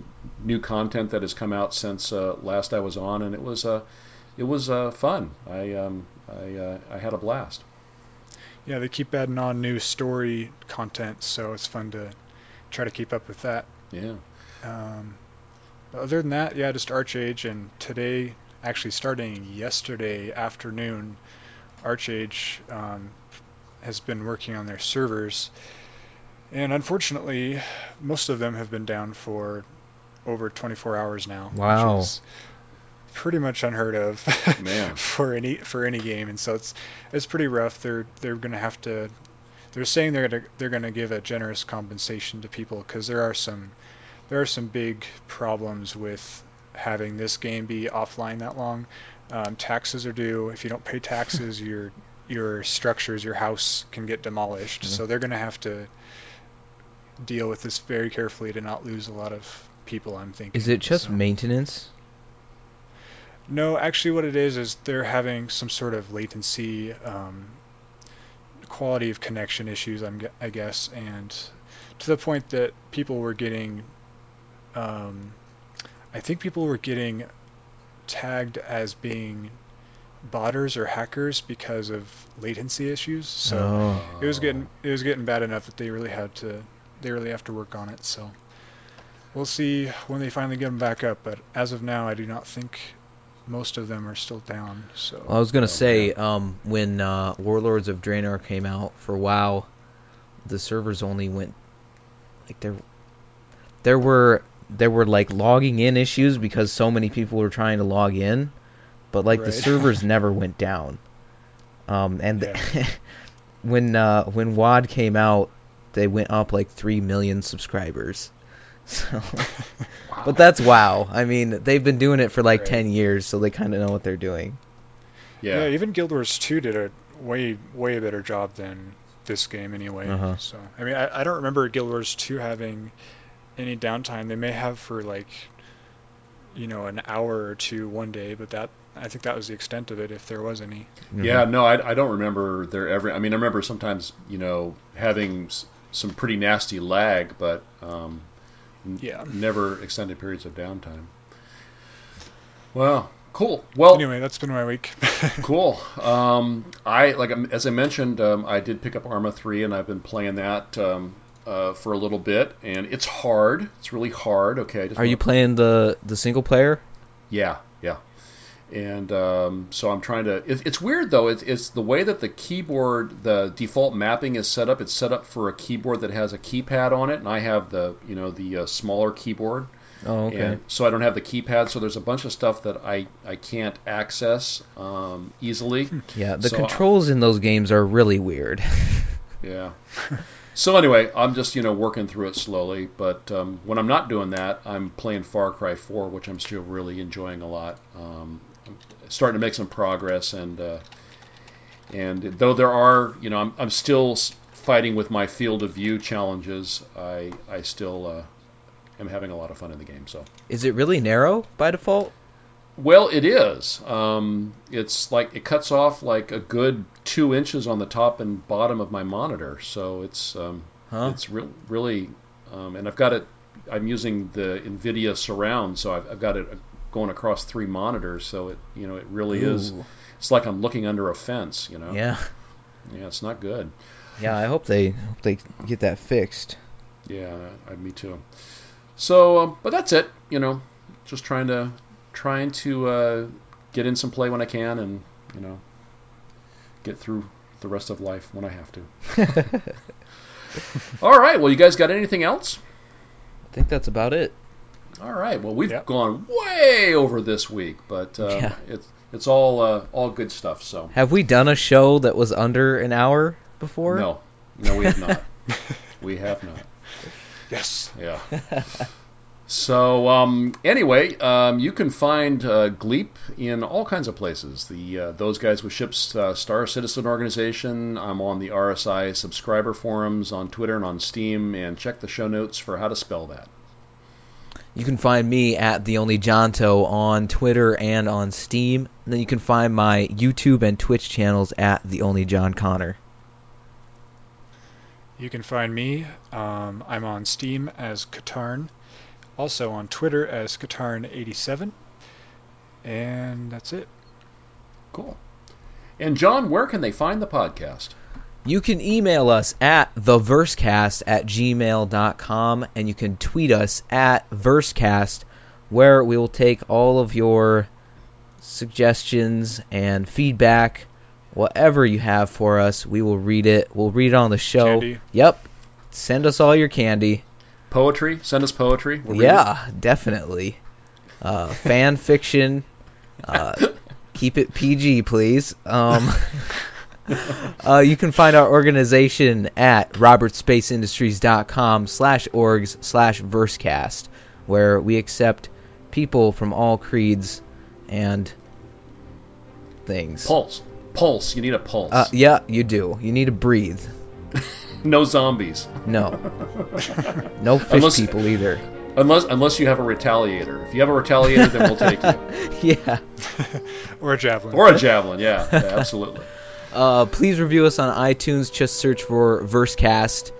new content that has come out since uh, last I was on, and it was uh, it was uh, fun. I um, I, uh, I had a blast.
Yeah, they keep adding on new story content, so it's fun to try to keep up with that.
Yeah.
Um, but other than that, yeah, just ArcheAge, and today, actually starting yesterday afternoon, ArcheAge um, has been working on their servers, and unfortunately, most of them have been down for over 24 hours now.
Wow.
Which is pretty much unheard of
Man.
for any for any game, and so it's it's pretty rough. They're they're gonna have to. They're saying they're gonna they're gonna give a generous compensation to people because there are some there are some big problems with having this game be offline that long. Um, taxes are due. If you don't pay taxes, your your structures, your house can get demolished.
Yeah.
So they're gonna have to deal with this very carefully to not lose a lot of people. I'm thinking.
Is it just
So-
maintenance?
No, actually, what it is is they're having some sort of latency, um, quality of connection issues. I'm, I guess, and to the point that people were getting, um, I think people were getting tagged as being botters or hackers because of latency issues. So
oh.
it was getting it was getting bad enough that they really had to they really have to work on it. So we'll see when they finally get them back up. But as of now, I do not think most of them are still down. So
Well, I was gonna
Oh,
say, um, when uh, Warlords of Draenor came out for WoW, the servers only went like there there were there were like logging in issues because so many people were trying to log in, but like the servers never went down. Um, and
Yeah.
when uh, when WAD came out, they went up like three million subscribers. So, but that's WoW. I mean, they've been doing it for like
Right.
ten years, so they kind of know what they're doing.
Yeah.
Yeah.
even Guild Wars 2 did a way way better job than this game anyway.
Uh-huh.
So I mean, I, I don't remember Guild Wars 2 having any downtime. They may have for like you know an hour or two one day, but that I think that was the extent of it if there was any.
Mhm.
Yeah, no, I, I don't remember there ever. I mean, I remember sometimes, you know, having s- some pretty nasty lag, but um, n-
Yeah.
never extended periods of downtime. Well, cool. Well,
Anyway, that's been my week.
cool. Um, I like um, as I mentioned, um, I did pick up Arma three, and I've been playing that um, uh, for a little bit, and it's hard. It's really hard. Okay, just
Are you
wanna-
playing the the single player?
Yeah, yeah. And um, so I'm trying to. It, it's weird though. It's, it's the way that the keyboard, the default mapping is set up. It's set up for a keyboard that has a keypad on it, and I have the you know the uh, smaller keyboard,
Oh, okay.
and so I don't have the keypad. So there's a bunch of stuff that I I can't access um, easily.
Yeah, the
So,
controls in those games are really weird.
Yeah. So anyway, I'm just you know working through it slowly. But um, when I'm not doing that, I'm playing Far Cry 4, which I'm still really enjoying a lot. Um, starting to make some progress, and uh, and though there are you know I'm, I'm still fighting with my field of view challenges. I I still uh, am having a lot of fun in the game. So.
Is it really narrow by default?
Well, it is. Um, it's like it cuts off like a good two inches on the top and bottom of my monitor, so it's um,
Huh?
it's re- really, um, and I've got it. I'm using the NVIDIA Surround, so I've, I've got it going across three monitors, so it you know it really is.
Ooh.
It's like I'm looking under a fence, you know.
Yeah.
Yeah, it's not good.
Yeah, I hope they hope they get that fixed.
Yeah, I, me too. So, um, but that's it. You know, just trying to trying to uh, get in some play when I can, and you know, get through the rest of life when I have to. All right. Well, you guys got anything else?
I think that's about it.
All right. Well, we've
Yep.
gone way over this week, but um,
Yeah.
it's it's all uh, all good stuff. So
Have we done a show that was under an hour before?
no, no, we have not. we have not.
yes.
Yeah. So um, anyway, um, you can find uh, Gleep in all kinds of places. The uh, those guys with ships, uh, Star Citizen Organization. I'm on the RSI subscriber forums on Twitter and on Steam, and check the show notes for how to spell that.
You can find me at the only Jonto on Twitter and on Steam. And then you can find my YouTube and Twitch channels at the only John Connor.
You can find me. Um, I'm on Steam as Katarn, also on Twitter as Katarn87, and that's it.
Cool. And John, where can they find the podcast?
You can email us at theversecast at gmail.com and you can tweet us at versecast where we will take all of your suggestions and feedback, whatever you have for us. We will read it. We'll read it on the show.
Candy.
Yep. Send us all your candy.
Poetry. Send us poetry. We'll
yeah, definitely. Uh, fan fiction. Uh, keep it PG, please. Um, uh, you can find our organization at robertspaceindustries.com slash orgs slash versecast, where we accept people from all creeds and things.
Pulse. Pulse. You need a pulse.
Uh, yeah, you do. You need to breathe.
no zombies.
No. No fish
Unless-
people either.
Unless unless you have a retaliator. If you have a retaliator, then we'll take you.
yeah.
or a javelin.
Or a javelin. Yeah, yeah absolutely.
Uh, please review us on iTunes. Just search for Versecast.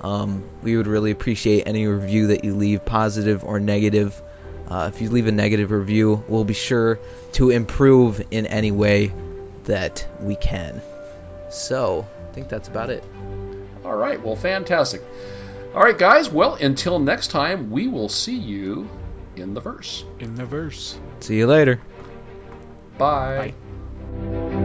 Um, we would really appreciate any review that you leave, positive or negative. Uh, if you leave a negative review, we'll be sure to improve in any way that we can. So, I think that's about it.
All right. Well, fantastic. All right, guys. Well, until next time, we will see you in the verse.
in the verse.
See you later.
Bye.
Bye.